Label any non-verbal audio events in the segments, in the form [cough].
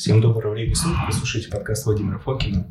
Всем доброго времени суток. Вы слушаете подкаст Владимира Фокина.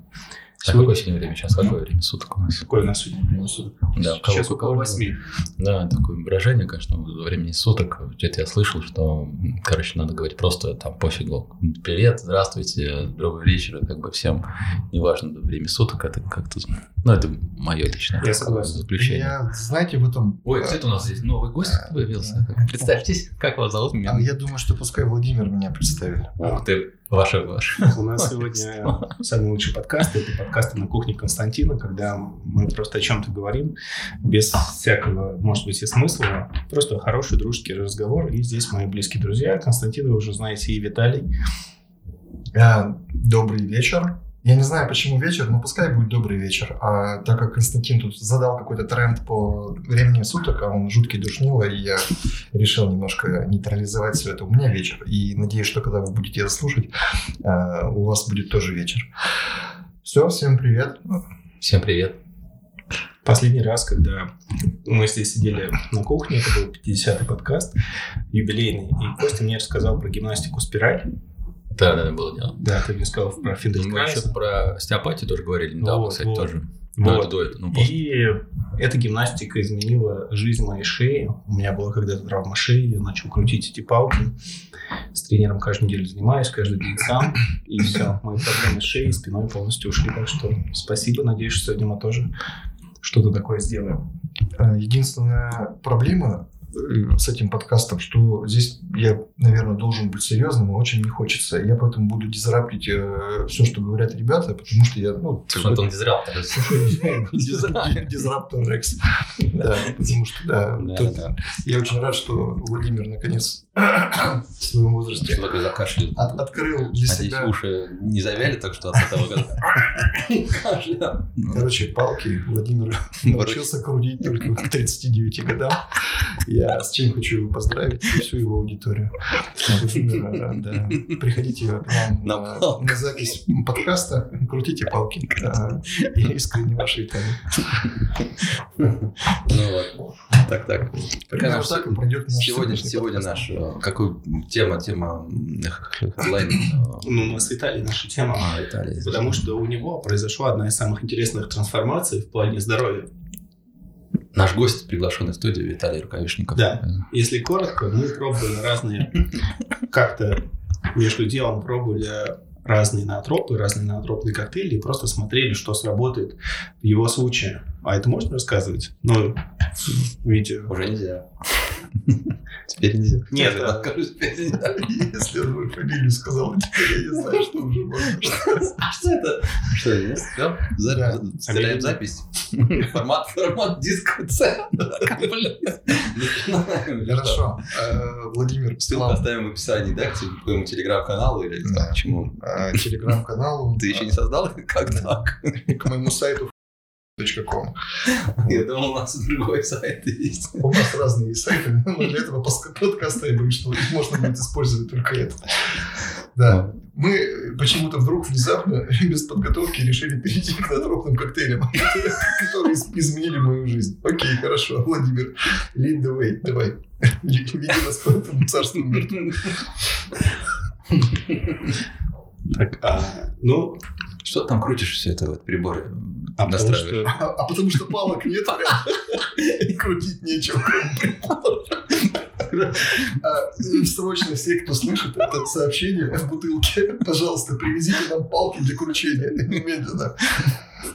А какое сегодня время? Сейчас какое время суток у нас? Какое у нас сегодня время суток? Да, у кого- Сейчас у около кого- восьми. Да, такое выражение, конечно, времени суток. Где-то я слышал, что, короче, надо говорить просто там пофигу. Привет, здравствуйте, доброго вечера, как бы всем. Неважно, время суток, это как-то... Ну, это мое личное Я согласен. заключение. Я, знаете, в этом... Ой, кто это у нас здесь новый гость появился? Представьтесь, как вас зовут? Меня? А Я думаю, что пускай Владимир меня представит. Ух ты, ваша, ваша. У нас сегодня самый лучший подкаст. Это подкасты на кухне Константина, когда мы просто о чем-то говорим, без всякого, может быть, и смысла. Просто хороший дружеский разговор. И здесь мои близкие друзья. Константин, вы уже знаете, и Виталий. А, Добрый вечер. Я не знаю, почему вечер, но пускай будет добрый вечер. А так как Константин тут задал какой-то тренд по времени суток, а он жуткий душнило, и я решил немножко нейтрализовать все это. У меня вечер. И надеюсь, что когда вы будете это слушать, а, у вас будет тоже вечер. Все, всем привет. Всем привет. Последний раз, когда мы здесь сидели на кухне, это был 50-й подкаст, юбилейный, и Костя мне рассказал про гимнастику спираль. Да, да, было дело. Да, ты мне сказал про Мы Финделькрайс. еще про остеопатию тоже говорили недавно, Вот, кстати, вот. тоже. Ну, Вот. это этого, ну, после. И эта гимнастика изменила жизнь моей шеи. У меня была когда-то травма шеи, я начал крутить эти палки. С тренером каждую неделю занимаюсь, каждый день сам. И все, мои проблемы с шеей и спиной полностью ушли. Так что спасибо, надеюсь, что сегодня мы тоже что-то такое сделаем. Единственная проблема с этим подкастом, что здесь я, наверное, должен быть серьезным, и очень не хочется. Я поэтому буду дизраптить все, что говорят ребята, потому что я, ну, [laughs] Слушай, Антон Дизраптор. Дизраптор Рекс. Да, потому что, да. я очень рад, что Владимир наконец в своем возрасте такое закашлял? от- открыл для Надеюсь, себя, уши не завяли, так что от этого [laughs] кашля. короче, палки. Владимир [laughs] научился крутить только к 39 годам. Я с чем хочу его поздравить всю его аудиторию. Да, приходите к нам На запись подкаста, крутите палки. Я искренне ваш Виталий. Ну вот. Так, так. Примерно наш так пройдет наш Сегодня, сегодня наш, э, какую тема, тема м, хедлайн? Ну, у нас Виталий наша тема. А, Италия. Потому что у него произошла одна из самых интересных трансформаций в плане здоровья. Наш гость, приглашенный в студию, Виталий Рукавишников. Да. Если коротко, мы пробовали разные, как-то между делом пробовали разные наотропы, разные наотропные коктейли и просто смотрели, что сработает в его случае. А это можно рассказывать? Ну, в видео. Уже нельзя. Теперь нельзя. Нет, да. скажи, теперь нельзя. Если он мою фамилию сказал, теперь я не знаю, что уже можно. Что это? Что, нет? Всё? За- Да. за- Стреляем запись. Формат, формат диска. Начинаем. Хорошо. Э, Владимир Ссылку оставим в описании, да, к твоему телеграм-каналу или к чему? э, телеграм-каналу. Ты еще не создал? Как так? э, К моему сайту .com. [laughs] Я думал, у нас другой сайт есть. У нас разные сайты, но для этого подкаста я боюсь, что можно будет использовать только это. Да. Мы почему-то вдруг внезапно, [laughs] без подготовки, решили перейти к натропным коктейлям, [laughs] которые изменили мою жизнь. Окей, хорошо. Владимир, lead the way. Давай. Веди нас по этому царству. Так, а, ну, Что ты там крутишь все это вот приборы? а потому что А, а потому что палок нет. [laughs] И крутить нечего. А, Срочно все, кто слышит это сообщение в бутылке, пожалуйста, привезите нам палки для кручения немедленно.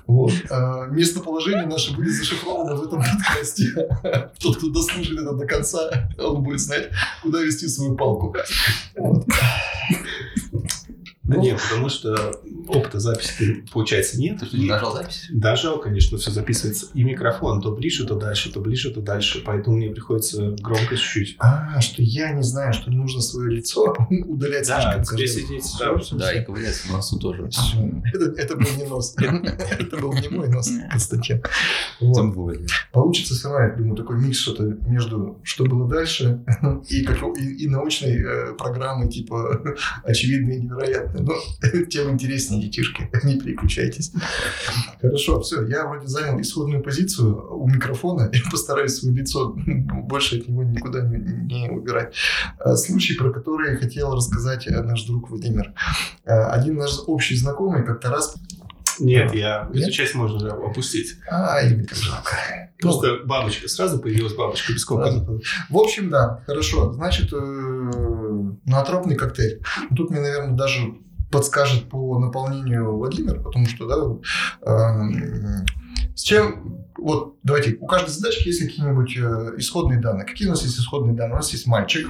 Вот. А, местоположение наше будет зашифровано в этом подкасте. Тот, кто дослушает это до конца, он будет знать, куда вести свою палку. Вот. Да Ну, нет, потому что опыта записи, получается, нет. Ты что, не нажал запись? Дожал, конечно, все записывается. И микрофон то ближе, то дальше, то ближе, то дальше. Поэтому мне приходится громко чуть-чуть. А, что я не знаю, что не нужно свое лицо [laughs] удалять Да, слишком тебе сидеть Да, и ковыряться в носу тоже. Это, это был не нос. [laughs] Это был не мой нос, Константин. Тем более. Получится все равно, я думаю, такой микс что-то между «Что было дальше» [laughs] и, как- и, и научной э, программы типа «Очевидно и невероятно». Но [laughs] тем интереснее. детишки. [laughs] Не переключайтесь. Хорошо, все. Я вроде занял исходную позицию у микрофона. [laughs] Я постараюсь свое лицо больше от него никуда не, не убирать. А, случай, про который хотел рассказать э, наш друг Владимир. А, один наш общий знакомый как-то раз нет, я Нет? эту часть можно уже опустить. Ай, как жалко. Просто ну, бабочка. Сразу появилась бабочка без копа. В общем, да, хорошо. Значит, э, натропный коктейль. Тут мне, наверное, даже подскажет по наполнению Владимир, потому что, да, э, с чем вот давайте, у каждой задачки есть какие-нибудь э, исходные данные. Какие у нас есть исходные данные? У нас есть мальчик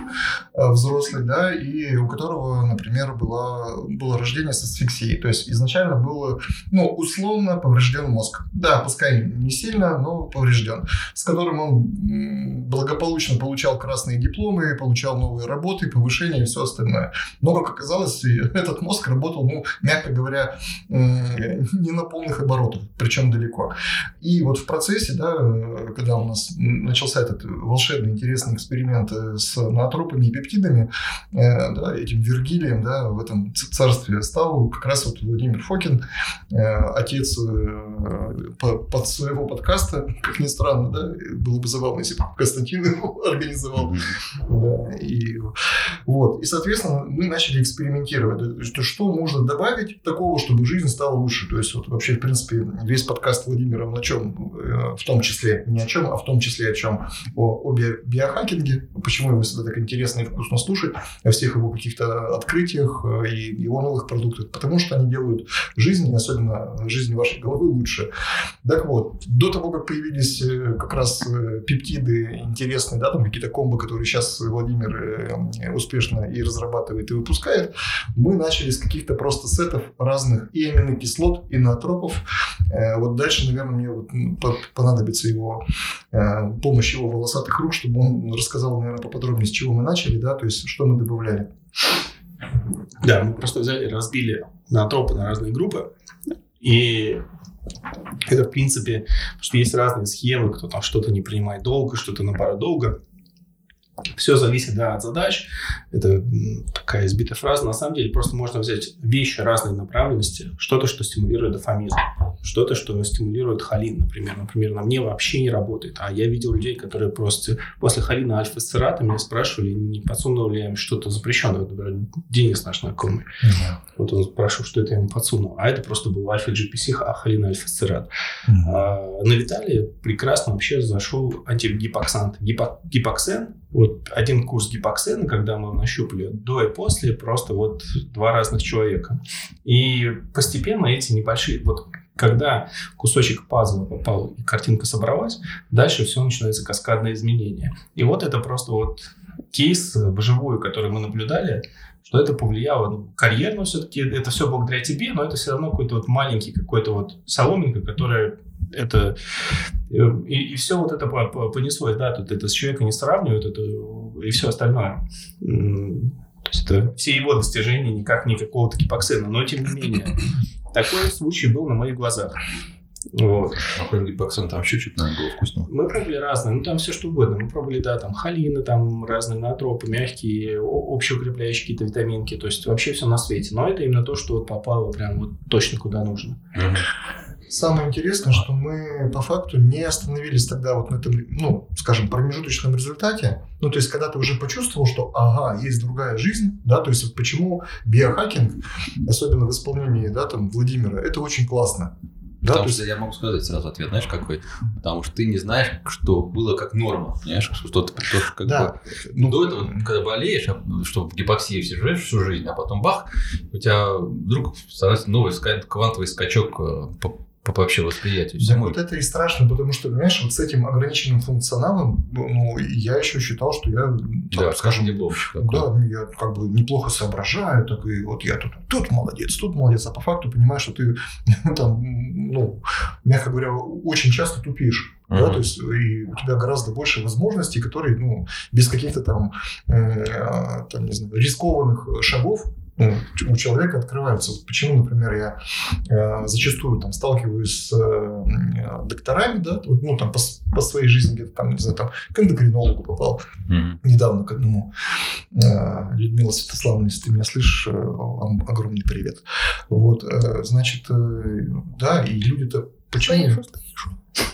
э, взрослый, да, и у которого, например, было, было рождение с асфиксией. То есть изначально было, ну, условно поврежден мозг. Да, пускай не сильно, но поврежден. С которым он благополучно получал красные дипломы, получал новые работы, повышения и все остальное. Но, как оказалось, [laughs] этот мозг работал, ну, мягко говоря, не на полных оборотах, причем далеко. И вот в процессе, да, когда у нас начался этот волшебный интересный эксперимент э, с наотропами и пептидами, э, да, этим Вергилием, да, в этом царстве стал как раз вот Владимир Фокин, э, отец под своего подкаста, как ни странно, да, было бы забавно, если бы Константин его [laughs] организовал. Да, и, вот. и, соответственно, мы начали экспериментировать, что, что можно добавить такого, чтобы жизнь стала лучше. То есть, вот вообще, в принципе, весь подкаст Владимира на чем в том числе не о чем, а в том числе о чем? О, о би биохакинге, почему его всегда так интересно и вкусно слушать, о всех его каких-то открытиях э, и его новых продуктах, потому что они делают жизнь, особенно жизнь вашей головы лучше. Так вот, до того, как появились э, как раз э, пептиды интересные, да, там какие-то комбо, которые сейчас Владимир успешно и разрабатывает, и выпускает, мы начали с каких-то просто сетов разных и аминокислот, и натропов. Вот дальше, наверное, мне вот понадобится его э, помощь его волосатых рук, чтобы он рассказал, наверное, поподробнее, с чего мы начали, да, то есть что мы добавляли. Да, мы просто взяли, разбили на тропы на разные группы, и это, в принципе, что есть разные схемы, кто там что-то не принимает долго, что-то наоборот долго. Все зависит да, от задач. Это такая избитая фраза. На самом деле просто можно взять вещи разной направленности. Что-то, что стимулирует дофамин. Что-то, что стимулирует холин, например. Например, на мне вообще не работает. А я видел людей, которые просто после холина альфа-сцерата меня спрашивали, не подсунул ли я им что-то запрещенное. Например, Денис наш знакомый. Mm-hmm. Вот он спрашивал, что это я ему подсунул. А это просто был альфа-GPC, а холин альфа-сцерат. Mm-hmm. А, на Виталии прекрасно вообще зашел антигипоксант. Гипо- гипоксен вот один курс гипоксена, когда мы нащупали до и после, просто вот два разных человека. И постепенно эти небольшие, вот когда кусочек пазла попал и картинка собралась, дальше все начинается каскадное изменение. И вот это просто вот кейс вживую, который мы наблюдали, что это повлияло ну, карьерно все-таки, это все благодаря тебе, но это все равно какой-то вот маленький какой-то вот соломинка, которая это э, и, и все вот это понеслось, да, тут это с человека не сравнивают, это и все остальное. То есть это все его достижения никак не какого-то кипоксена, но тем не менее. Такой случай был на моих глазах. Вот. А кроме гипоксена там еще что-то, наверное, было вкусно. Мы пробовали разные, ну там все что угодно. Мы пробовали, да, там холины, там разные натропы, мягкие, общеукрепляющие какие-то витаминки, то есть вообще все на свете. Но это именно то, что вот попало прям вот точно куда нужно. Угу. Самое интересное, что мы по факту не остановились тогда вот на этом, ну, скажем, промежуточном результате. Ну, то есть, когда ты уже почувствовал, что, ага, есть другая жизнь, да, то есть, почему биохакинг, особенно в исполнении, да, там, Владимира, это очень классно. Да, Потому что я могу сказать сразу ответ, знаешь, какой? Потому что ты не знаешь, что было как норма, понимаешь, что ты как да. бы... Ну, до этого, когда болеешь, а, что в гипоксии все живешь всю жизнь, а потом бах, у тебя вдруг становится новый квантовый скачок э, вообще восприятию да, вот это и страшно, потому что, понимаешь, вот с этим ограниченным функционалом, ну, я еще считал, что я, так, да, скажем, дипломщик да, ну, я как бы неплохо соображаю, так и вот я тут, тут молодец, тут молодец, а по факту понимаешь, что ты [laughs] там, ну, мягко говоря, очень часто тупишь. Uh-huh. Да, то есть и у тебя гораздо больше возможностей, которые, ну, без каких-то там, э, там, не знаю, рискованных шагов ну, у человека открываются. Почему, например, я э, зачастую там сталкиваюсь с э, докторами, да, вот, ну, там по, по своей жизни где-то там, не знаю, там к эндокринологу попал Мгм. недавно к одному. Э, Людмила Святославовна, если ты меня слышишь, э, вам огромный привет. Вот, э, значит, э, да, и люди-то почему...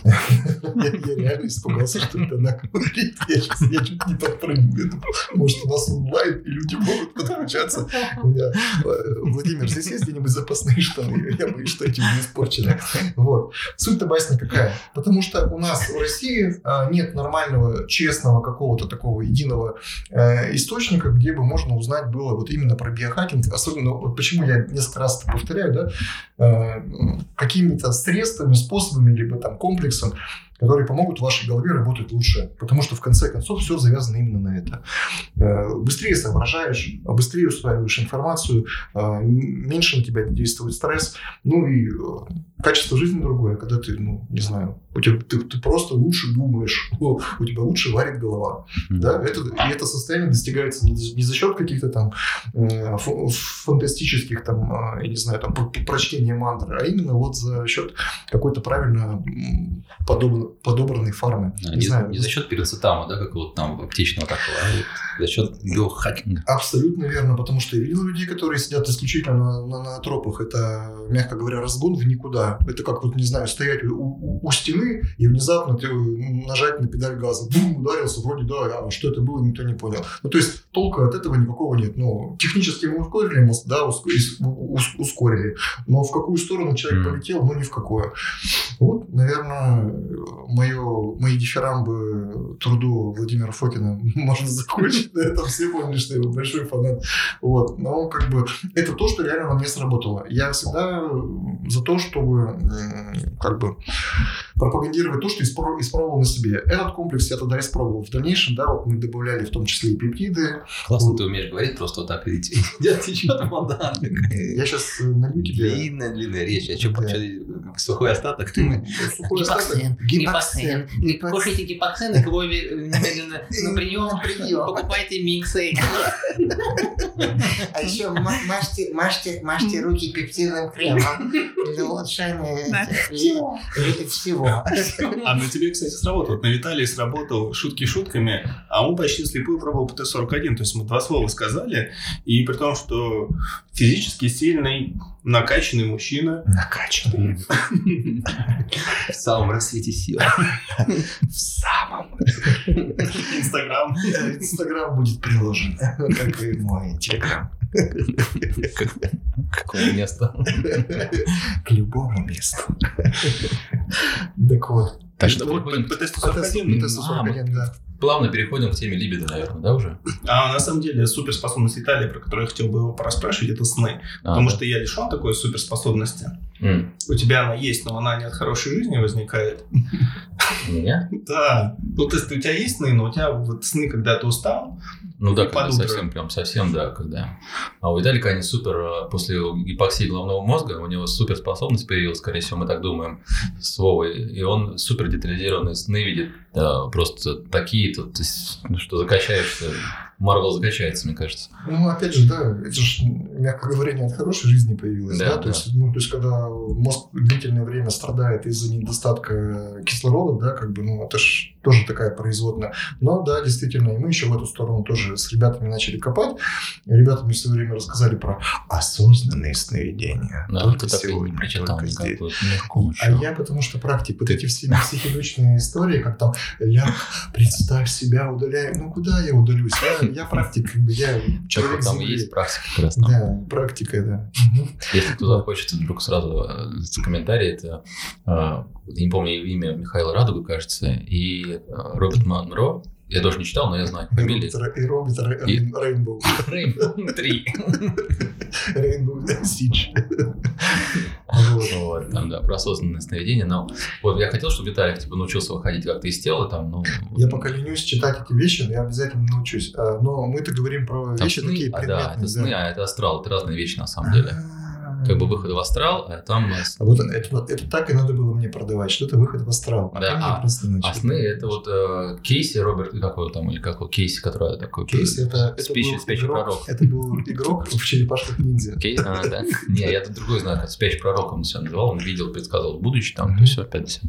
Я, я реально испугался, что это она говорит. Я сейчас я чуть не подпрыгну. Я думаю, Может, у нас онлайн, и люди могут подключаться. У меня, э, Владимир, здесь есть где-нибудь запасные штаны? Я боюсь, что эти уже испорчены. Вот. Суть-то басня какая? Потому что у нас в России а, нет нормального, честного какого-то такого единого э, источника, где бы можно узнать было вот именно про биохакинг. Особенно, вот почему я несколько раз это повторяю, да, э, какими-то средствами, способами, либо там комплексом, Которые помогут вашей голове работать лучше. Потому что в конце концов все завязано именно на это. Э, Быстрее соображаешь, быстрее усваиваешь информацию, э, меньше на тебя действует стресс, ну и э, качество жизни другое, когда ты, ну, не знаю, у тебя, ты, ты просто лучше думаешь, [laughs] у тебя лучше варит голова. Да, это, и это состояние достигается не, за- не за счет каких-то там фантастических там, я не знаю, там прочтения мантры, а именно вот за счет какой-то правильно подобр- подобранной фармы. А, не, Не, знаю, не за счет перицетама, да, как вот там аптечного такого, а вот за счет биохакинга. Абсолютно верно, потому что я видел людей, которые сидят исключительно на, на, на тропах. Это, мягко говоря, разгон в никуда. Это как, вот, не знаю, стоять у, у- у стены и внезапно ты нажать на педаль газа. Бум, ударился, вроде да, а что это было, никто не понял. Ну, то есть толка от этого никакого нет. Ну, технически мы ускорили мост, да, ускорили. Но в какую сторону человек Мгм. полетел, ну, ни в какую. Вот, наверное, мое, мои дифирамбы труду Владимира Фокина [laughs] можно закончить на этом. Все поняли, что я большой фанат. Вот. Но как бы это то, что реально на мне сработало. Я всегда за то, чтобы как бы пропагандировать то, что испро- испробовал на себе. Этот комплекс я тогда испробовал. В дальнейшем, да, вот мы добавляли в том числе и пептиды. Классно ты умеешь говорить, просто вот так идти. [laughs] Я течет вода. Я сейчас налью тебе Длинная, длинная речь. А что, сухой остаток? сухой остаток. Гипоксен. Гипоксен. Кушайте гипоксен и крови немедленно на прием. прием. Покупайте миксы. А еще мажьте, мажьте, мажьте руки пептидным кремом для улучшения Всего. А на тебе, кстати, сработало. На Виталии сработал шутки шутками, а он почти слепую пробовал ПТ-41. То есть мы два слова сказали, и при том, что физически сильный, накачанный мужчина. Накачанный. В самом рассвете сил. В самом. Инстаграм. Инстаграм будет приложен, как и мой телеграм. Какое место. К любому месту. Так вот. Так что Вот переходим- ПТ-141. ПТ-141, да. Плавно переходим к теме либидо, наверное, да, уже? А на самом деле суперспособность Виталия, про которую я хотел бы его пораспрашивать, это сны. А, Потому да. что я лишен такой суперспособности. М. У тебя она есть, но она не от хорошей жизни возникает. У меня? [laughs] Да. Ну, то есть у тебя есть сны, но у тебя вот сны, когда ты устал. Ну да, когда совсем, прям совсем, да, когда. А у Виталика они супер, э, после гипоксии головного мозга, у него суперспособность появилась, скорее всего, мы так думаем, с Вовой, и он супер детализированные сны видит, да, просто такие, то есть, ну, что закачаешься, Марвел закачается, мне кажется. Ну, опять же, да, это же, мягко говоря, не от хорошей жизни появилось, Да, да, да. То, есть, ну, то есть, когда мозг длительное время страдает из-за недостатка кислорода, да, как бы, ну, это же тоже такая производная. Но, да, действительно, и мы еще в эту сторону тоже с ребятами начали копать. И ребята мне в свое время рассказали про осознанные сновидения. Да, Только сегодня, прочитал только здесь. книжку А я потому что практик. Вот эти все [laughs] психологичные истории, как там, ляг, представь себя, удаляй. Ну, куда я удалюсь? Я, я практик, как бы, я человек Там земли. есть практика как раз. там. Да, практика, да. Если кто захочет, вдруг сразу э, комментарий, это, э, я не помню имя Михаила Радуга, кажется, и э, Роберт Монро, я тоже не читал, но я знаю фамилии. И Робит, и Робит Ре- И- Рейнбоу. Три. [laughs] Рейнбоу Сидж. Вот. Там, да, про осознанное сновидение. Но вот я хотел, чтобы Виталик типа, научился выходить как-то из тела, там, ну... Я пока ленюсь читать эти вещи, но я обязательно научусь. А, Но мы-то говорим про там вещи сны, такие а, да, предметные. это сны, а это астрал, это разные вещи на самом деле. А, как бы выход в астрал, а там... А вот это, вот это так и надо было мне продавать, что это выход в астрал. Пока Да, а- просто А сны это вот э, Кейси, Роберт, как его там, или как его, Кейси, который такой... Кейси это, это спящий, был спящий игрок, пророк. Это был игрок [laughs] в черепашках ниндзя. Кейси, а, да? [laughs] Не, я тут другой знаю, спящий пророк он себя называл, он видел, предсказывал будущее, там, то все, опять все.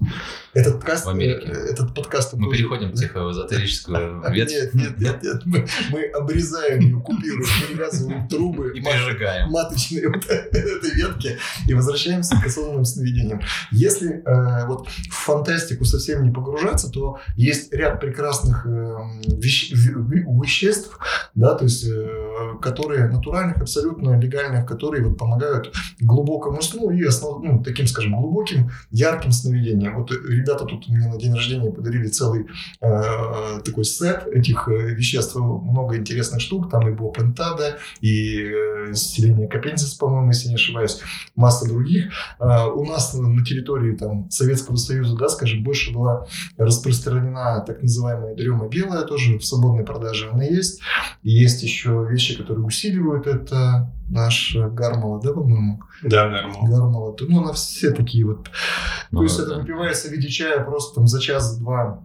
Этот подкаст, В Америке. э, этот подкаст Мы переходим [laughs] тихо в эзотерическую А, ветвь. Нет, нет, нет, нет. Мы, мы обрезаем ее, купируем, перевязываем трубы, И прижигаем. маточные вот этой ветки и возвращаемся к осознанным сновидениям. Если э, вот в фантастику совсем не погружаться, то есть ряд прекрасных э, вещ- веществ, да, то есть э, которые натуральных, абсолютно легальных, которые вот помогают глубокому сну и основ, ну, таким, скажем, глубоким, ярким сновидениям. Вот ребята тут мне на день рождения подарили целый э, такой сет этих э, веществ, много интересных штук, там и Бопентада, и э, селение Капензис, по-моему, не ошибаюсь, масса других. А, у нас на территории там, Советского Союза, да, скажем, больше была распространена так называемая дрема белая, тоже в свободной продаже она есть. И есть еще вещи, которые усиливают это. Наш Гармала, да, по-моему? Да, нормально. Гармала. Ну, она все такие вот Ну, то есть да. это выпивается в виде чая просто там за час-два,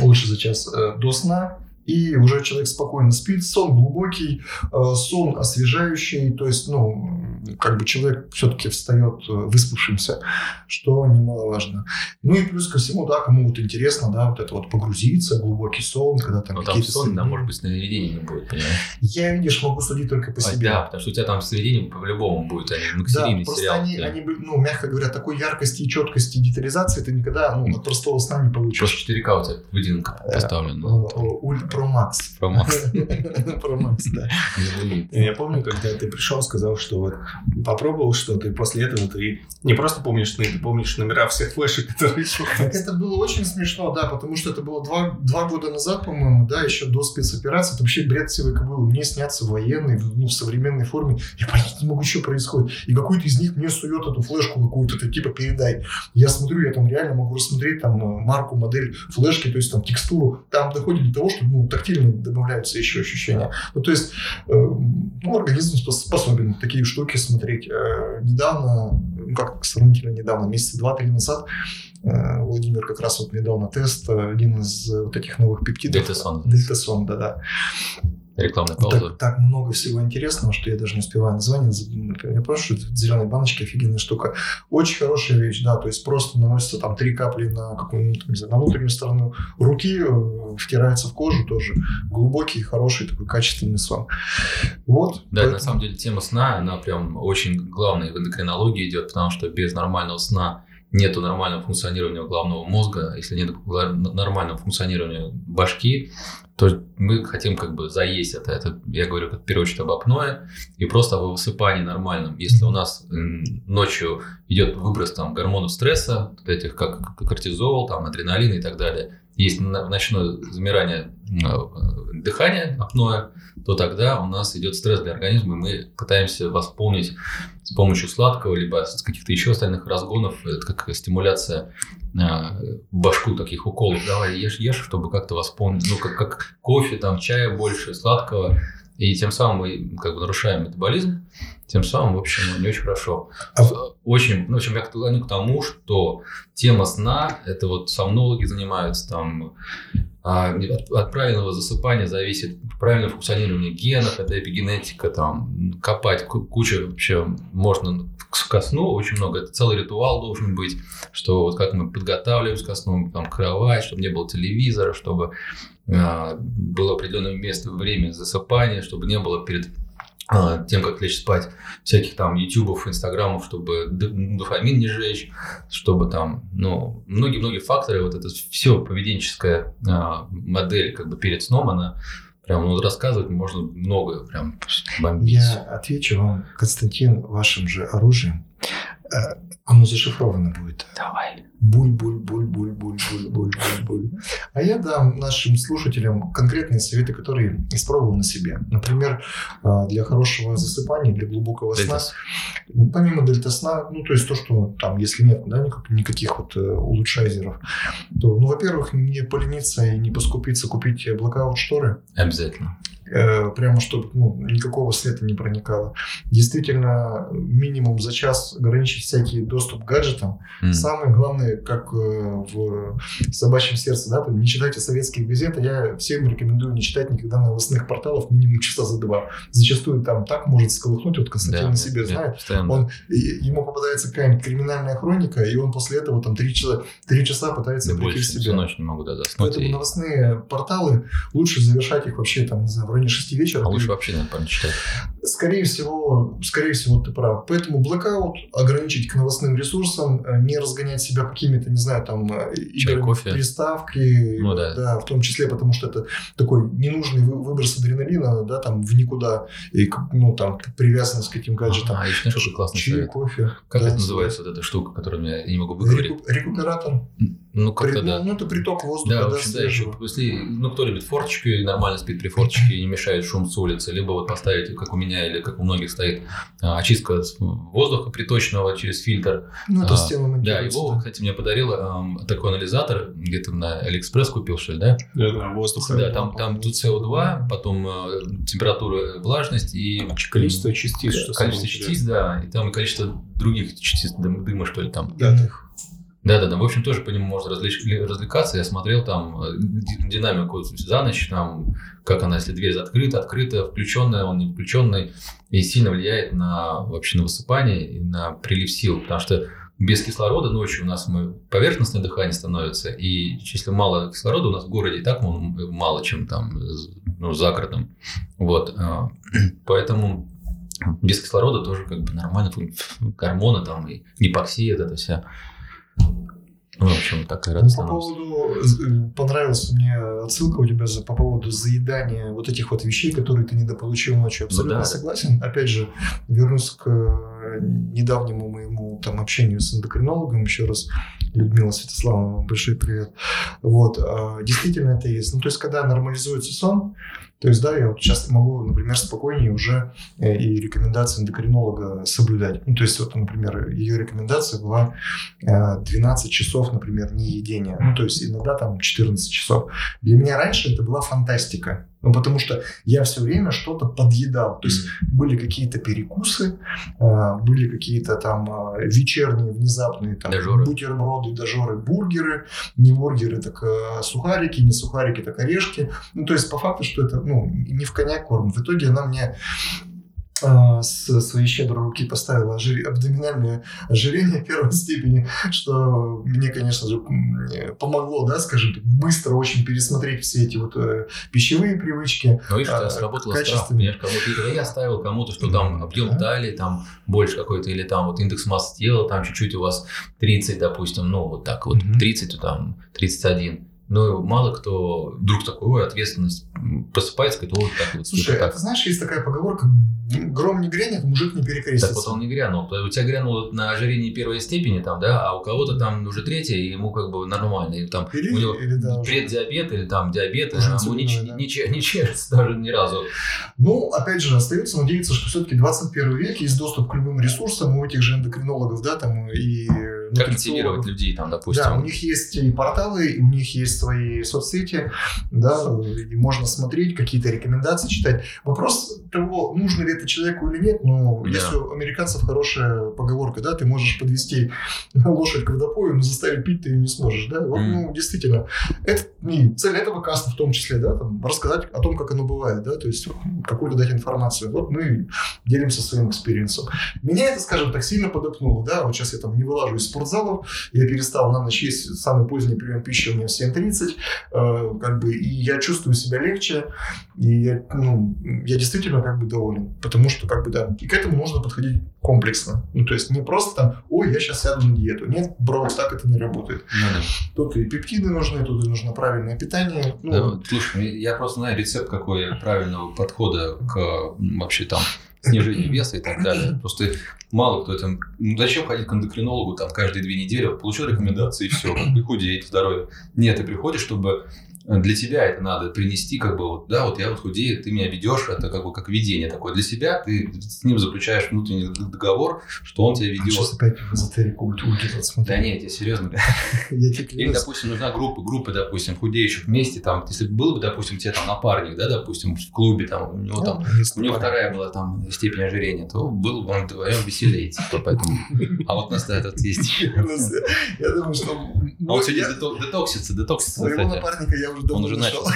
лучше за час э, до сна, и уже человек спокойно спит, сон глубокий, э, сон освежающий, то есть, ну, как бы человек все-таки встает э, выспавшимся, что немаловажно. Ну и плюс ко всему, да, кому вот интересно, да, вот это вот погрузиться, глубокий сон, когда там Ну, там какие-то... сон, да, может быть, сновидений не будет, понимаешь? Я, видишь, могу судить только по А, себе. Да, потому что у тебя там сновидения по-любому будет, они Да, многосерийный просто сериал. они, тебя. они, ну, мягко говоря, такой яркости и четкости и детализации ты никогда, ну, от простого сна не получишь. Просто 4К у тебя выделенка Э, поставлена. Ульт Про Макс. Про Макс. [laughs] Про Макс, да. Я помню, когда ты пришел, сказал, что вот попробовал что-то, и после этого ты не просто помнишь сны, ты помнишь номера всех флешек, которые Так это было очень смешно, да, потому что это было два, два года назад, по-моему, да, еще до спецоперации. Это вообще бред сивой кобылы. Мне снятся военные, ну, в современной форме. Я понять не могу, что происходит. И какой-то из них мне сует эту флешку какую-то, ты типа передай. Я смотрю, я там реально могу рассмотреть там э, марку, модель флешки, то есть там текстуру. Там доходит до того, что ну, тактильно добавляются еще ощущения. Ну, то есть, э, ну, организм спос- способен такие штуки смотреть. Э, недавно, ну, как сравнительно недавно, месяца два-три назад, э, Владимир как раз вот недавно тест, э, один из вот этих новых пептидов. Дельтасон. Дельтасон, да-да. Рекламная пауза. Так, так много всего интересного, что я даже не успеваю название. Я просто что зеленые баночки офигенная штука. Очень хорошая вещь, да, то есть просто наносится там три капли на какую-нибудь, не знаю, на внутреннюю сторону руки, э, втирается в кожу тоже. Глубокий, хороший такой качественный сон. Вот. Да, поэтому- на самом деле тема сна, она прям очень главная в эндокринологии идет, потому что без нормального сна нету нормального функционирования головного мозга, если нет нормального функционирования башки, то мы хотим как бы заесть это. Это я говорю в первую очередь об апное и просто о высыпании нормальном. Если у нас ночью идет выброс там гормонов стресса, вот этих как кортизол, там адреналин и так далее, есть ночное замирание э, дыхания, апноэ, то тогда у нас идет стресс для организма, и мы пытаемся восполнить с помощью сладкого, либо с каких-то еще остальных разгонов, это как стимуляция э, башку таких уколов. Давай ешь, ешь, чтобы как-то восполнить, ну, как, как кофе, там, чая больше, сладкого, и тем самым мы как бы нарушаем метаболизм, тем самым, в общем, не очень хорошо. А Очень, ну, в общем, я клоню к тому, что тема сна, это вот сомнологи занимаются там, а, от, от правильного засыпания зависит правильное функционирование генов, это эпигенетика, там, копать ку- куча вообще можно ко сну, очень много, это целый ритуал должен быть, что вот как мы подготавливаемся ко сну, там, кровать, чтобы не было телевизора, чтобы а, было определенное место, время засыпания, чтобы не было перед тем, как лечь спать, всяких там ютубов, инстаграмов, чтобы дофамин не жечь, чтобы там, ну, многие-многие факторы, вот это все поведенческая а, модель как бы перед сном, она прям, ну, рассказывать можно много, прям бомбить. Я отвечу вам, Константин, вашим же оружием. Э, Оно зашифровано будет. Давай. Буль-буль-буль-буль-буль-буль-буль. А я дам нашим слушателям конкретные советы, которые испробовал на себе. Например, э, для хорошего засыпания, для глубокого сна. Помимо дельта сна, ну, то есть то, что там, если нет да, никак- никаких вот э, улучшайзеров, то, ну, во-первых, не полениться и не поскупиться купить блокаут шторы. Обязательно. Э, прямо чтобы ну, никакого света не проникало. Действительно, минимум за час ограничить всякий доступ к гаджетам. М. Самое главное, как э, в «Собачьем сердце», да, не читайте советских газет, а я всем рекомендую не читать никогда новостных порталов минимум часа за два. Зачастую там так может сколыхнуть, вот Константин Да, на себе знает, постоянно. он, ему попадается какая-нибудь криминальная хроника, и он после этого там три часа, три часа пытается Да прийти в себя. всю ночь не могу да, заснуть. Поэтому и- новостные порталы лучше завершать их вообще там, не знаю, районе 6 вечера. А лучше вообще, не читать. Скорее всего, скорее всего, ты прав. Поэтому блокаут ограничить к новостным ресурсам, э, не разгонять себя какими-то, не знаю, там, э, в кофе. приставки, Ну да. в том числе, потому что это такой ненужный вы- выброс адреналина, да, там, в никуда, и, ну, там, привязанность к этим гаджетам. А, еще какой классный Чай, совет? кофе. Как да, это называется, вот эта штука, которую я не могу выговорить? Реку- Рекуператор. Ну, При- как-то да. ну, это приток воздуха, Да, да, общем, да, еще, свежего. если, ну, кто любит форточку и нормально спит при форточке и не мешает шум с улицы, либо вот поставить, как у меня или как у многих стоит, а, очистка воздуха приточного через фильтр. Ну, это А, стена Да, его, кстати, мне подарил ам, такой анализатор, где-то на Алиэкспресс купил, что ли, да? Да, да, воздух. Да, там, там тут CO2, потом э, температура, влажность и Количество частиц, что самое количество частиц, да, и там и количество других частиц дым- дыма, что ли, там. Да. Да, да, да. В общем, тоже по нему можно развлечь- развлекаться. Я смотрел там э, ди- динамику за ночь, там, как она, если дверь открыта, открыта, включенная, он не включенный, и сильно влияет на вообще на высыпание и на прилив сил, потому что без кислорода ночью у нас мы, поверхностное дыхание становится, и если мало кислорода у нас в городе, и так мало чем там ну, за городом. Вот. а, [clears throat] Поэтому без кислорода тоже как бы нормально, гормоны там и гипоксия, вот это вся. Ну, в общем, такая Ну, радость по поводу, э, понравилась мне отсылка у тебя за, по поводу заедания вот этих вот вещей, которые ты недополучил ночью. Абсолютно Ну да. согласен. Опять же, вернусь к э, недавнему моему там общению с эндокринологом еще раз. Людмила Святославовна, большой привет. Вот, а, действительно это есть. Ну, то есть, когда нормализуется сон, то есть, да, я вот сейчас могу, например, спокойнее уже э, и рекомендации эндокринолога соблюдать. Ну, то есть, вот, например, ее рекомендация была э, 12 часов, например, неедения. Ну, то есть, иногда там 14 часов. Для меня раньше это была фантастика. Ну, потому что я все время что-то подъедал. То есть, были какие-то перекусы, э, были какие-то там э, вечерние, внезапные там Дожоры. бутерброды, дожоры, бургеры. Не бургеры, так э, сухарики, не сухарики, так орешки. Ну, то есть, по факту, что это, ну, не в коня корм. В итоге она мне э, с своей щедрой руки поставила ожир- абдоминальное ожирение первой степени, что мне, конечно же, помогло, да, скажем так, быстро очень пересмотреть все эти вот э, пищевые привычки. Ну, видишь, а, сработало страх, понимаешь, кому-то, я ставил кому-то, что там объем Да. талии там больше какой-то, или там вот индекс массы тела, там чуть-чуть у вас 30, допустим, ну, вот так вот, Мгм. 30, то там 31. Ну, мало кто вдруг такой, ой, ответственность просыпается, говорит, вот так вот. Слушай, так. это знаешь, есть такая поговорка, гром не грянет, мужик не перекрестится. Так вот он не грянул. У тебя грянул на ожирении первой степени, там, да, а у кого-то там уже третья, и ему как бы нормально. И там Или- у него или да, уже. преддиабет или там диабет, Уже а ему не, да. не че- не чешется даже ни разу. Ну, опять же, остается надеяться, что все-таки 21 век есть доступ к любым ресурсам у этих же эндокринологов, да, там и Мотивировать людей, там, допустим. Да, у них есть и порталы, у них есть свои соцсети, да, и можно смотреть, какие-то рекомендации читать. Вопрос того, нужно ли это человеку или нет, ну, Да. если у американцев хорошая поговорка, да, ты можешь подвести [laughs] лошадь к водопою, но заставить пить ты ее не сможешь, да, вот, Мгм. ну, действительно, это и цель этого каста в том числе, да, там, рассказать о том, как оно бывает, да, то есть какую-то дать информацию. Вот мы делимся своим experience ом. Меня это, скажем так, сильно подопнуло, да, вот сейчас я там не вылажу из спортзалов, я перестал на ночь есть самый поздний прием пищи у меня в 7.30, э, как бы, и я чувствую себя легче, и я, ну, я действительно как бы доволен, потому что, как бы, да, и к этому нужно подходить комплексно, ну, то есть не просто там, ой, я сейчас сяду на диету, нет, бро, так это не работает. Ну да. Тут и пептиды нужны, тут и нужно правильное питание, ну, Да, вот, слушай, я просто знаю рецепт какой правильного подхода к вообще там снижению веса и так [clears throat] далее. Просто мало кто там... Ну, зачем ходить к эндокринологу там каждые две недели? Получил рекомендации и все, как бы худеет, здоровье. Нет, ты приходишь, чтобы для тебя это надо принести, как бы, вот, да, вот я вот худею, ты меня ведешь, это как бы как видение такое. Для себя ты с ним заключаешь внутренний договор, что он тебя ведет. Сейчас опять эзотерику Да смотри. нет, я серьезно. [laughs] Или, допустим, нужна группа, группа, допустим, худеющих вместе, там, если был бы, допустим, тебе там напарник, да, допустим, в клубе, там, у него там, у него вторая была там степень ожирения, то был бы он вдвоем веселее, поэтому... А вот у нас, да, этот есть... [laughs] Я думаю, что... А вот сегодня дето- детоксится, детоксится, Своего напарника я уже давно Он уже начал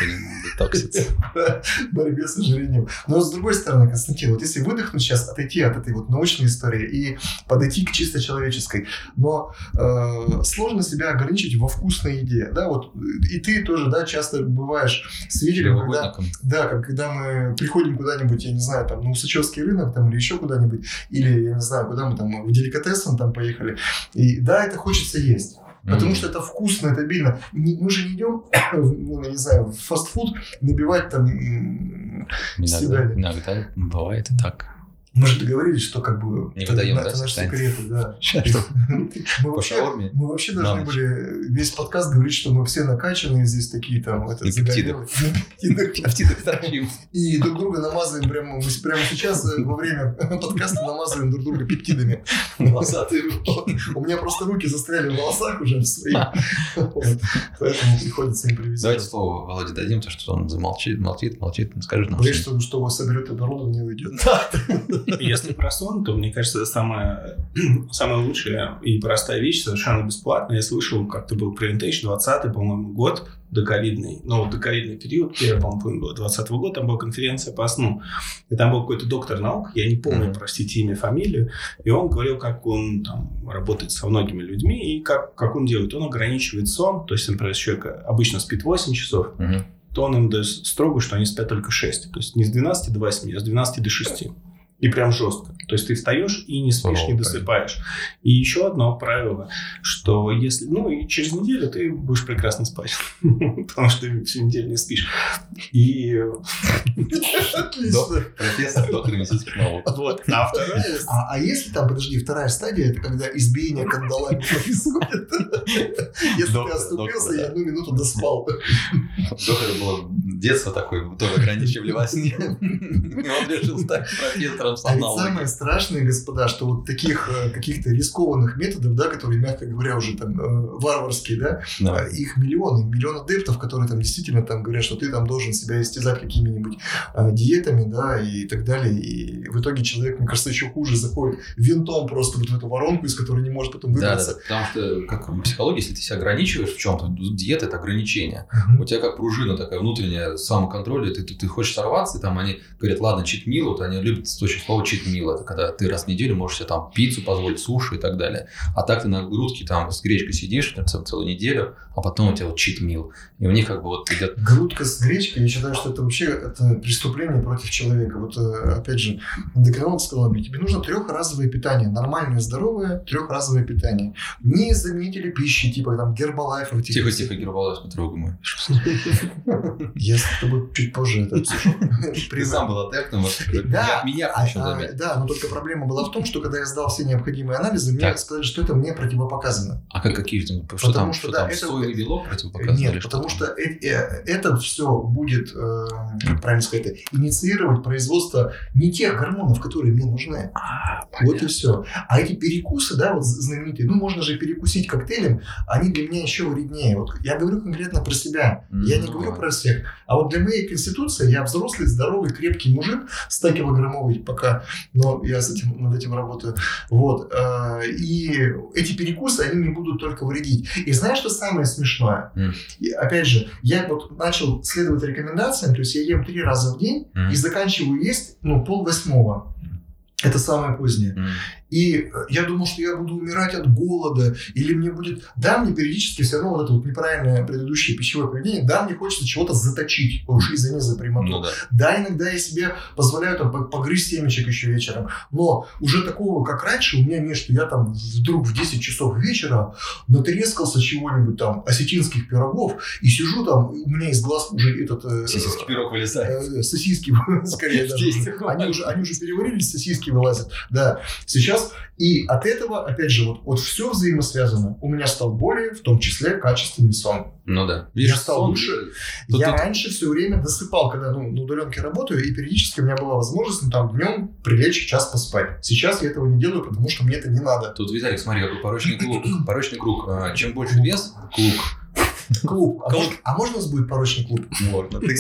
детокситься. [laughs] борьбе с ожирением. Но с другой стороны, Константин, вот если выдохнуть сейчас, отойти от этой вот научной истории и подойти к чисто человеческой, но э, сложно себя ограничить во вкусной еде, да, вот и ты тоже, да, часто бываешь свидетелем, когда, да, когда мы приходим куда-нибудь, я не знаю, там, на Усачевский рынок, там, или еще куда-нибудь, или, я не знаю, куда мы там, в деликатесом там поехали, и да, это хочется есть. Потому что это вкусно, это обильно. Мы же не идем, [coughs] ну, не знаю, в фастфуд набивать там... Иногда, съедали. иногда бывает и так. Мы же договорились, что как бы... Не это, выдаем, да, это наши тайны? секреты, да. [laughs] [laughs] Мы вообще, мы вообще должны были весь подкаст говорить, что мы все накачанные здесь такие там... На загорелые. На пептидах. [laughs] Пептидах торчим. И друг друга намазываем прямо, мы прямо сейчас э, во время подкаста намазываем друг друга пептидами. Волосатые. У меня просто руки застряли в волосах уже. Вот. Поэтому приходится Давайте импровизировать. слово Володе дадим, то что он замолчит, молчит, молчит, скажи нам. Боюсь, что, что соберет оборудование и уйдет. [laughs] Если про сон, то, мне кажется, это самая, самая лучшая и простая вещь, совершенно бесплатно. Я слышал, как-то был презентейшн 20 по-моему, год, доковидный, ну, доковидный период, первый, по-моему, было 20 года, там была конференция по сну. И там был какой-то доктор наук, я не помню, Мгм. простите, имя, фамилию, и он говорил, как он там работает со многими людьми, и как, как он делает. Он ограничивает сон, то есть, например, человек обычно спит 8 часов, Мгм. то он им дает строго, что они спят только 6. То есть не с 12 до 8, а с 12 до 6. И прям жестко. То есть ты встаешь и не спишь, Здорово, не досыпаешь. И еще одно правило, что если... Ну, и через неделю ты будешь прекрасно спать. [laughs] Потому что ты всю неделю не спишь. И [laughs] Отлично. Профессор, доктор медицинских наук. вот. А второе... [laughs] А, а если там, подожди, вторая стадия, это когда избиение кандалами происходит. Если ты оступился и да. одну минуту доспал. Доктор было детство такое, тоже ограничивали во сне. И он решил стать профессором А ведь самое страшное, господа, что вот таких э, каких-то рискованных методов, да, которые, мягко говоря, уже там э, варварские, да, Да. а их миллионы, миллион адептов, которые там действительно там говорят, что ты там должен себя истязать какими-нибудь а, диетами, да, и так далее. И в итоге человек, мне кажется, еще хуже заходит винтом просто вот в эту воронку, из которой не может потом Да, да, выбраться. да, потому что, как в психологии, если ты себя ограничиваешь в чем-то, диета – это ограничение. У тебя как пружина такая внутренняя самоконтроль, и ты, ты, ты хочешь сорваться, и там они говорят, ладно, читмил, вот они любят очень слово читмил, это когда ты раз в неделю можешь себе там пиццу позволить, суши и так далее. А так ты на грудке там с гречкой сидишь цел- целую неделю, а потом у тебя вот читмил. И у них как бы вот идет Грудка с гречкой, я считаю, что это вообще это преступление против человека. Вот э, опять же, эндокринолог сказал мне, тебе нужно трехразовое питание, нормальное, здоровое, трехразовое питание. Не заменители пищи, типа там гербалайф. тихо, тихо, Гербалайф, друг мой. Я с тобой чуть позже это обсужу. Ты сам был адептом, Да, меня, меня А, заметил. да, но только проблема была в том, что когда я сдал все необходимые анализы, мне Так. сказали, что это мне противопоказано. А как какие что Потому там, что, что да, там, это- соевый белок противопоказан? Нет, потому там? что э- э- это все будет, э, как правильно сказать, это, инициировать производство не тех гормонов, которые мне нужны. А, Вот и все. А эти перекусы, да, вот знаменитые, ну, можно же перекусить коктейлем, они для меня еще вреднее. Вот я говорю конкретно про себя. Я не Ну, говорю про всех. А вот для моей конституции я взрослый, здоровый, крепкий мужик, 100-килограммовый пока, но я с этим, над этим работаю. Вот. э, И эти перекусы, они мне будут только вредить. И знаешь, что самое смешное? М. И опять же, я вот начал следовать рекомендациям, то есть я ем три раза в день Мгм. и заканчиваю есть, ну, пол восьмого. Это самое позднее. М. И э, я думал, что я буду умирать от голода, или мне будет... Да, мне периодически все равно вот это вот неправильное предыдущее пищевое поведение, да, мне хочется чего-то заточить. Уж извини за прямоту. Ну да. Да, иногда я себе позволяю там по- погрызть семечек еще вечером. Но уже такого, как раньше, у меня нет, что я там вдруг в 10 часов вечера натрескался чего-нибудь там, осетинских пирогов, и сижу там, и у меня из глаз уже этот... э, Сосиски пирог вылезает. э, сосиски, [laughs] скорее даже. Они уже, они уже переварились, сосиски вылазят. Да. Сейчас сейчас. И от этого, опять же, вот, вот все взаимосвязано. У меня стал более, в том числе, качественный сон. Ну да. Я стал лучше. Тут- я тут- раньше все время досыпал, когда ну, на удаленке работаю, и периодически у меня была возможность ну, там днем прилечь час поспать. Сейчас я этого не делаю, потому что мне это не надо. Тут, Виталик, смотри, какой порочный круг. Порочный круг. А, Чем больше вес, клуб, Клуб. А, может, а можно у нас будет порочный клуб? можно. Ты,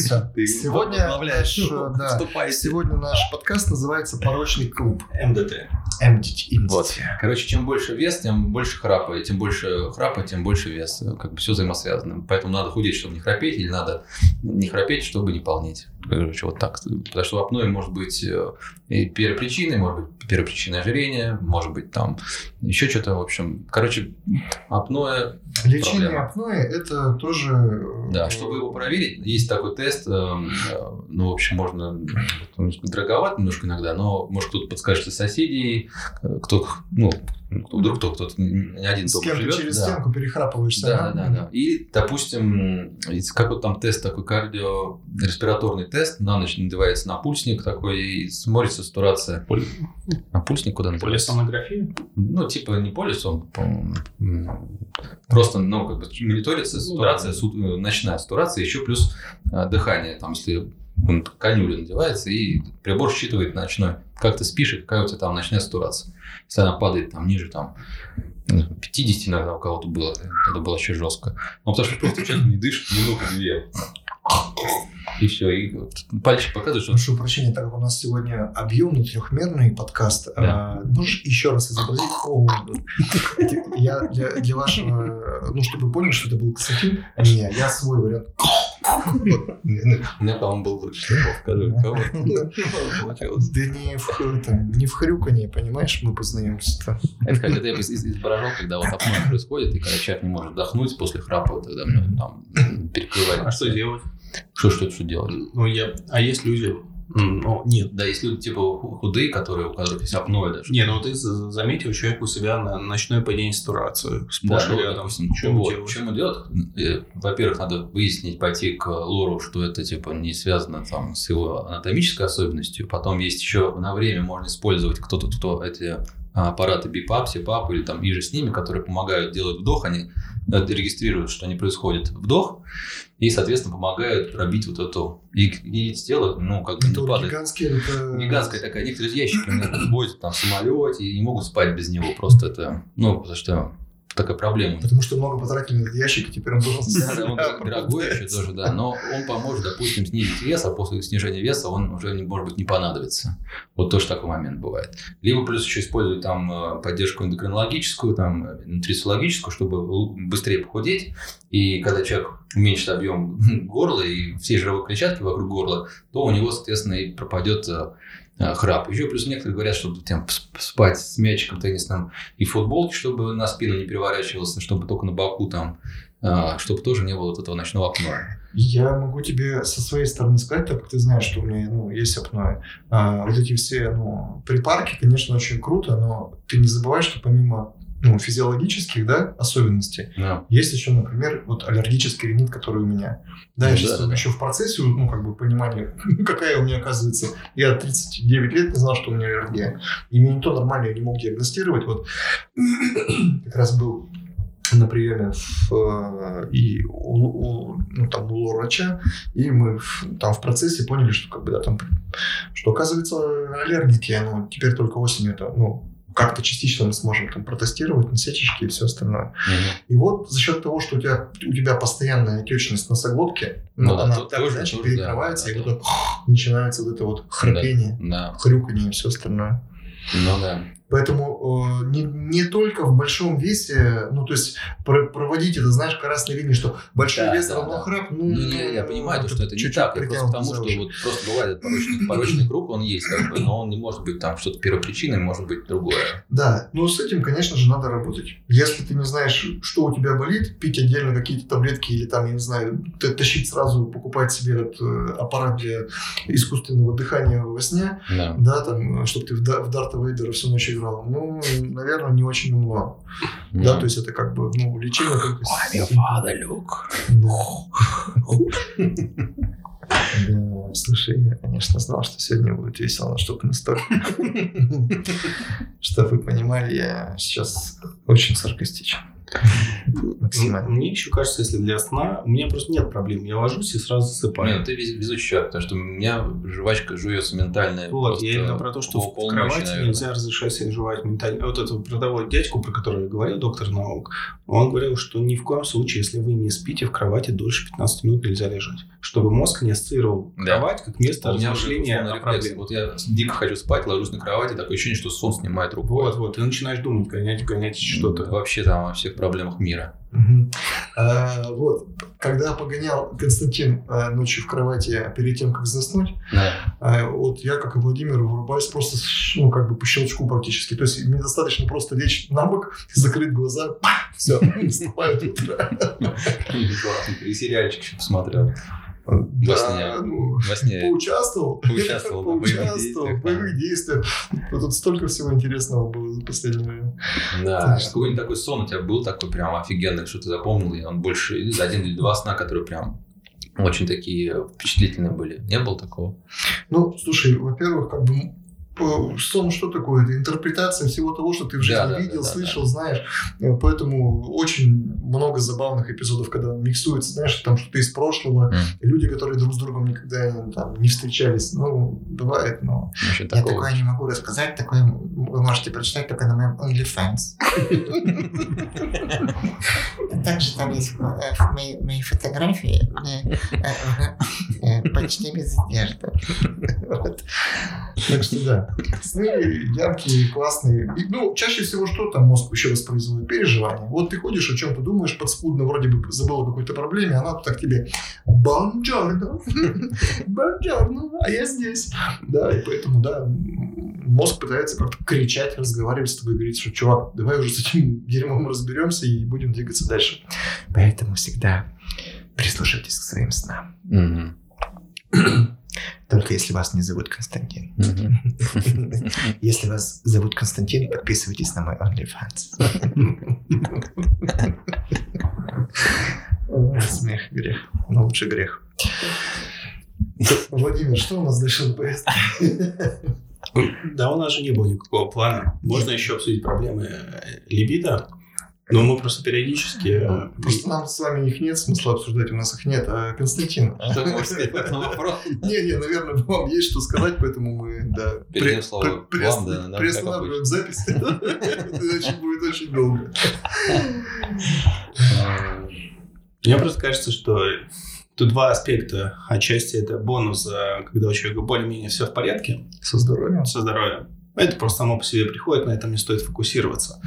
Сегодня наш, да. Сегодня наш подкаст называется «Порочный клуб». МДТ. MDT. Вот. Короче, чем больше вес, тем больше храпа. И тем больше храпа, тем больше вес. Как бы все взаимосвязано. Поэтому надо худеть, чтобы не храпеть, или надо не храпеть, чтобы не полнеть. Короче, вот так. Потому что апноэ может быть э, и первопричиной, может быть первопричиной ожирения, может быть там еще что-то, в общем. Короче, апноэ Лечение Проблема. апноэ – это тоже... э, Да, чтобы его проверить, есть такой тест, э, ну, в общем, можно, дороговат немножко иногда, но, может, кто-то подскажет из соседей, кто, ну, вдруг кто, кто-то не один С дома кем ты живет. через да. стенку перехрапываешься. Да, да, да, да. И, допустим, есть какой-то там тест такой кардиореспираторный тест, на ночь надевается напульсник такой, и смотрится сатурация. Напульсник куда надевается? Полисонография? Ну, типа не полис, он по-моему, м, просто, ну, как бы мониторится сатурация, су- э, ночная сатурация, еще плюс э, дыхание, там, если он канюля надевается, и прибор считывает ночной, как ты спишь, и какая у тебя там ночная сатурация. Если она падает там ниже, там, ну, 50 иногда у кого-то было, это было еще жестко. Ну, потому что просто человек не дышит минуту-две. И все, и пальчик показывает, что Прошу прощения, так как у нас сегодня объемный трехмерный подкаст, Да. а, можешь еще раз изобразить? О, я для, для вашего, ну, чтобы вы поняли, что это был Константин, а не я свой вариант. У меня, по-моему, был лучше. Скажи, кого? [laughs] Получилось. Да не в, хрюканье, понимаешь, мы познаемся-то. Это как это я из- из- изображал, когда вот апноэ происходит, и когда человек не может вдохнуть после храпа, тогда мне там м, перекрывает. А что делать? Что, что, что делать? Ну, я... А есть люди... Ну, нет. Да, есть люди типа ху- худые, которые, у которых есть апноэ даже. Не, ну ты за- заметил человек у себя на ночное падение сатурации. Да, ну, рядом. допустим, Что вот, делать? Что ему делать? Э, Во-первых, надо выяснить, пойти к лору, что это типа не связано там с его анатомической особенностью. Потом есть еще на время можно использовать кто-то, кто эти аппараты BiPAP, CPAP или там иже с ними, которые помогают делать вдох, они э, регистрируют, что не происходит вдох, и, соответственно, помогают пробить вот эту и, и тело, ну, как бы не падает. гигантские... Это... Гигантская такая, некоторые ящики возят [laughs] там в самолете и не могут спать без него. Просто это, ну, потому что такая проблема. Потому что много потратили на ящик, и теперь он должен... Да, да, он дорогой еще тоже, да. Но он поможет, допустим, снизить вес, а после снижения веса он уже, может быть, не понадобится. Вот тоже такой момент бывает. Либо плюс еще использовать там э, поддержку эндокринологическую, там, э, нутрициологическую, чтобы быстрее похудеть. И когда человек уменьшит объем [laughs] горла и все жировые клетчатки вокруг горла, то у него, соответственно, и пропадет э, храп. Еще плюс некоторые говорят, чтобы там, сп- спать с мячиком теннисным и в футболке, чтобы на спину не переворачивался, чтобы только на боку там а, чтобы тоже не было вот этого ночного апноэ. Я могу тебе со своей стороны сказать, так как ты знаешь, что у меня ну, есть апноэ. А, вот эти все ну, припарки, конечно, очень круто, но ты не забывай, что помимо ну, физиологических да, особенностей, Да. есть еще, например, вот аллергический ринит, который у меня. Да, Ну я сейчас да, еще в процессе, ну, как бы, понимания, [laughs] какая у меня, оказывается, я 39 лет не знал, что у меня аллергия. И никто нормально не мог диагностировать. Вот [clears throat] как раз был на приеме в, э, и у, у- ну, там, у врача, и мы в- там в процессе поняли, что как бы да, там, что оказывается аллергики, ну, теперь только осенью это, ну, как-то частично мы сможем там протестировать насечечки и все остальное. И вот за счет того, что у тебя, у тебя постоянная отечность носоглотки, ну, Ну да, она тут так тоже- иначе тоже, да, перекрывается, да, и да. вот [sniffs] начинается вот это вот храпение, Да. хрюканье и все остальное. Ну да. Поэтому э, не, не только в большом весе, ну, то есть про- проводить это, знаешь, красной линии, что большой Да, вес да, равно да. храп, ну, Ну, я, я понимаю, то, что это не так. Я просто к притянуто тому, за что вот просто бывает порочный, порочный круг, он есть, как бы, но он не может быть там что-то первопричиной, может быть другое. Да, но с этим, конечно же, надо работать. Если ты не знаешь, что у тебя болит, пить отдельно какие-то таблетки или там, я не знаю, тащить сразу, покупать себе этот э, аппарат для искусственного дыхания во сне, Да. да, там, чтобы ты в, в Дарта Вейдера всю ночь играл, ну, наверное, не очень умно. Да, то есть это как бы, ну, лечение только... с- Люк. [laughs] Да, слушай, я, конечно, знал, что сегодня будет весело, но чтобы настолько, [laughs] Чтобы вы понимали, я сейчас очень саркастичен. Максимально. Мне еще кажется, если для сна, у меня просто нет проблем. Я ложусь и сразу засыпаю. Нет, ты вез- везучий человек, потому что у меня жвачка жуется ментальная. Вот, я именно про то, что в кровати наверное. нельзя разрешать себе жевать ментально. Вот этого продавого дядьку, про которого я говорил, доктор наук, он говорил, что ни в коем случае, если вы не спите в кровати, дольше 15 минут нельзя лежать. Чтобы мозг не ассоциировал Да. кровать как место размышления о проблеме. Вот я дико хочу спать, ложусь на кровати, такое ощущение, что сон снимает руку. Вот, вот, ты начинаешь думать, гонять, гонять что-то. Вообще там о всех проблемах мира. Мгм. А, вот, когда погонял Константин а, ночью в кровати перед тем, как заснуть, Да. а, вот я, как и Владимир, вырубаюсь просто, ну, как бы по щелчку практически. То есть мне достаточно просто лечь на бок, закрыть глаза, [laughs] все, наступает утро. Классно, ты сериальчик еще посмотрел. Да, сне. ну, Во сне. Поучаствовал. [laughs] Поучаствовал, да, Поучаствовал в боевых действиях. Вот Тут столько всего интересного было за последнее время. Да, Так что- какой-нибудь такой сон у тебя был такой прям офигенный, что ты запомнил, и он больше или один или два сна, которые прям очень такие впечатлительные были. Не было такого? Ну, слушай, во-первых, как бы сон что такое? Это интерпретация всего того, что ты в жизни Да, да, видел, да, да, слышал, знаешь. Э, Поэтому очень много забавных эпизодов, когда миксуется, знаешь, там что-то из прошлого. М. Люди, которые друг с другом никогда там, не встречались. Ну, бывает, но... Вообще Я такого. такое не могу рассказать, такое вы можете прочитать только на моем OnlyFans. [laughs] Также там есть э, мои, фотографии э, э, э, почти без одежды. [laughs] Так что да. Сны яркие, классные. И, ну, чаще всего что там мозг еще воспроизводит? Переживания. Вот ты ходишь, о чем-то думаешь подспудно, вроде бы забыл о какой-то проблеме, она так тебе «Бонджорно! [laughs] Бонджорно! А я здесь!» Да, и поэтому, да, мозг пытается как-то кричать, разговаривать с тобой, говорить, что «Чувак, давай уже с этим дерьмом разберемся и будем двигаться дальше». Поэтому всегда прислушивайтесь к своим снам. Мгм. [clears throat] Только если вас не зовут Константин. [laughs] Если вас зовут Константин, подписывайтесь на мой OnlyFans. [laughs] Смех, грех. Но лучше грех. Владимир, что у нас дальше на повестке? Да, у нас же не было никакого плана. Можно еще обсудить проблемы либидо, но мы просто периодически... э, Просто нам с вами их нет, смысла обсуждать, у нас их нет. А, Константин, Что можешь сказать по этому вопросу? не-не, наверное, вам есть что сказать, поэтому мы, да, Передаем слово вам, да, приостанавливаем запись, [laughs] иначе будет очень долго. Мне просто кажется, что тут два аспекта. Отчасти это бонус, э, когда у человека более-менее все в порядке Со здоровьем. со здоровьем. Это просто само по себе приходит, на этом не стоит фокусироваться.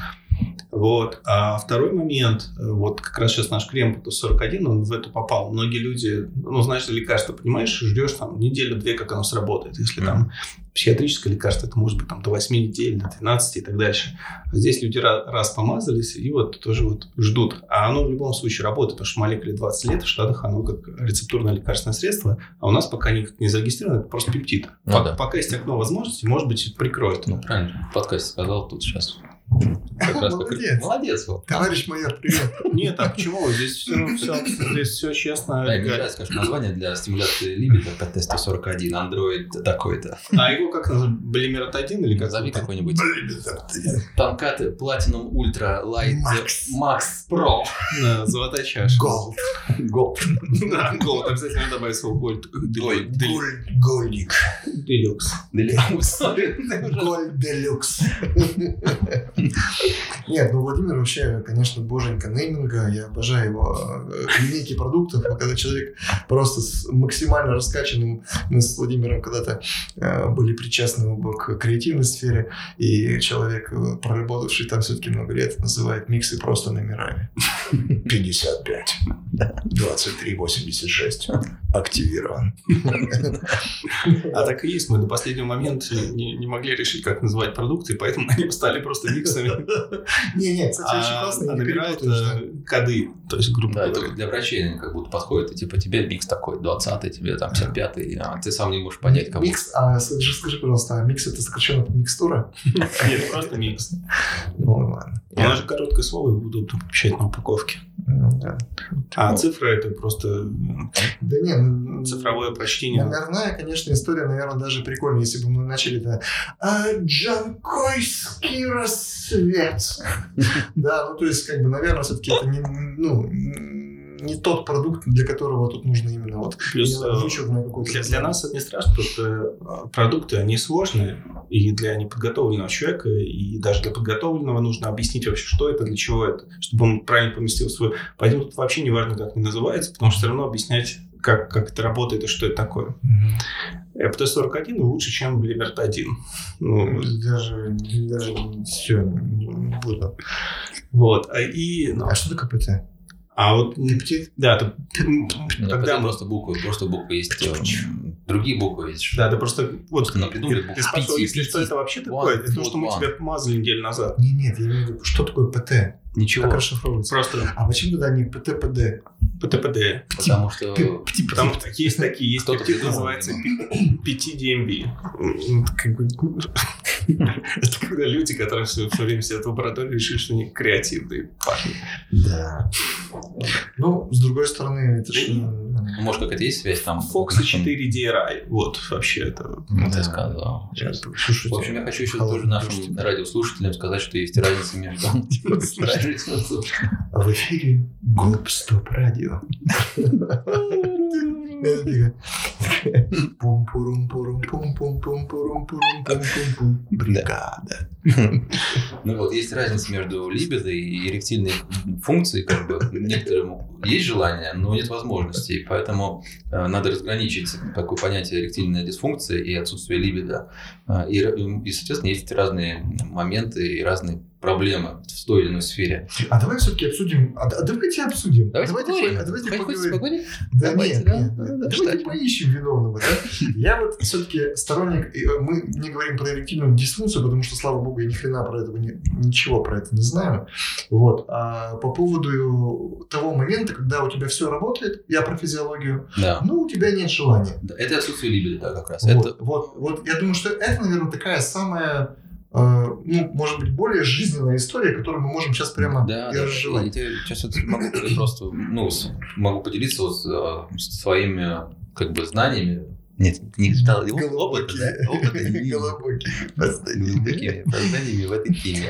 Вот. А второй момент, вот как раз сейчас наш крем 41, он в эту попал. Многие люди, ну, знаешь, лекарство, понимаешь, ждешь там неделю-две, как оно сработает. Если там психиатрическое лекарство, это может быть там до 8 недель, до 12 и так дальше. А здесь люди ра- раз помазались и вот тоже вот ждут. А оно в любом случае работает, потому что молекуле 20 лет, в Штатах оно как рецептурное лекарственное средство, а у нас пока никак не зарегистрировано, это просто пептид. Ну Пок- да. Пока есть окно возможностей, может быть, прикроет. Ну, правильно, в подкасте сказал тут сейчас. Молодец. Молодец, Вов. Товарищ майор, привет. [laughs] Нет, а почему? Здесь все, здесь все честно. Да, нравится, конечно, название для стимуляции либидо ПТ-141, андроид такой-то. А его как называют? Блимерот 1 или как? Назови какой-нибудь. Панкаты Platinum Ultra Light Max. Max Pro. Да, Золотая чаша. Gold. Gold. Да, gold. Обязательно добавить слово gold. Ой, Гольдик. Deluxe. Gold Deluxe. Нет, ну Владимир вообще, конечно, боженька нейминга. Я обожаю его э, линейки продуктов. А Когда человек просто с максимально раскачанным, мы с Владимиром когда-то э, были причастны оба к креативной сфере, и человек, э, проработавший там все-таки много лет, называет миксы просто номерами. [laughs] 55, 23, 86, активирован. [laughs] А так и есть. Мы до последнего момента не, не могли решить, как называть продукты, поэтому они стали просто миксами. Не-не, кстати, очень А, классно. а да. это коды. То есть, грубо говоря. для врачей они как будто подходит, и типа тебе микс такой, 20-й, тебе там 55-й, а ты сам не можешь понять, кому. Микс, а скажи, скажи, пожалуйста, а микс это сокращенно от микстура? [laughs] Нет, просто микс. Ну ладно. У нас же короткое слово и удобно помещать на упаковке. Ну, да. А А цифра это просто Да не, ну, цифровое прочтение. Номерная, конечно, история, наверное, даже прикольная, если бы мы начали это «А, Джанкойский рассвет. [laughs] Да, ну то есть, как бы, наверное, все-таки это не, ну, не тот продукт, для которого тут нужно именно вот Плюс э, для, для нас это не страшно, потому что э, продукты, они сложные, и для неподготовленного человека, и даже для подготовленного нужно объяснить вообще, что это, для чего это, чтобы он правильно поместил свой... Поэтому тут вообще не важно, как это называется, потому что все равно объяснять, как, как это работает и что это такое. ФТ-41 лучше, чем Либерт-1. Ну, Даже, даже все, не буду. вот. А, и, ну, А что такое ПТ? А вот, да, то- тогда мы... просто буквы, просто буквы есть. Другие буквы есть. Да, ты просто... Вот, напридумали буквы. Пяти, если что это вообще такое, это то, что мы тебя помазали неделю назад. Не, нет, я имею в виду, что такое ПТ? Ничего. Как расшифровывается? Просто А почему тогда не ПТ-ПД? ПТПД. Потому что... Потому что есть такие, есть Кто-то пептид, называется 5 [laughs] Это когда люди, которые все, все время сидят в лаборатории, решили, что они креативные. парни. Да. Ну, с другой стороны, это же... Ну, Может, какая-то есть связь там? Foxy 4 DRI. Вот, вообще это... Ну, ты сказал. В общем, я хочу еще тоже нашим радиослушателям сказать, что есть разница между... [laughs] А в эфире Гоп Стоп Радио. [laughs] [laughs] Pum, pum, pum, pum, pum, pum, pum, Ну вот, есть разница между либидо и эректильной функцией, как бы некоторым есть желание, но нет возможностей, поэтому э, надо разграничить такое понятие эректильная дисфункция и отсутствие либидо. Э, и, и, соответственно, есть разные моменты и разные проблемы в той или иной сфере. А давай все-таки обсудим. А, а давайте обсудим. Давайте, поговорим. по- а давайте поговорим. поговорить? Да Давайте, нет, да, нет, да, нет. да, Давайте что? поищем виновного, да? [laughs] Я вот все-таки сторонник, э, мы не говорим про эректильную дисфункцию, потому что, слава богу, я ни хрена про это, не- ничего про это не знаю. Вот. А по поводу того момента, когда у тебя все работает, я про физиологию, Да. ну, у тебя нет желания. Да, Это отсутствие либидо, да, как раз. Вот, Это вот, вот, я думаю, что это, наверное, такая самая, э, ну, может быть, более жизненная история, которую мы можем сейчас прямо Да, и да. разжевать. Я тебе сейчас могу просто, ну, могу поделиться вот, э, своими, как бы, знаниями. Нет, не читал его опыта, да? Опыта глубокими познаниями в этой теме.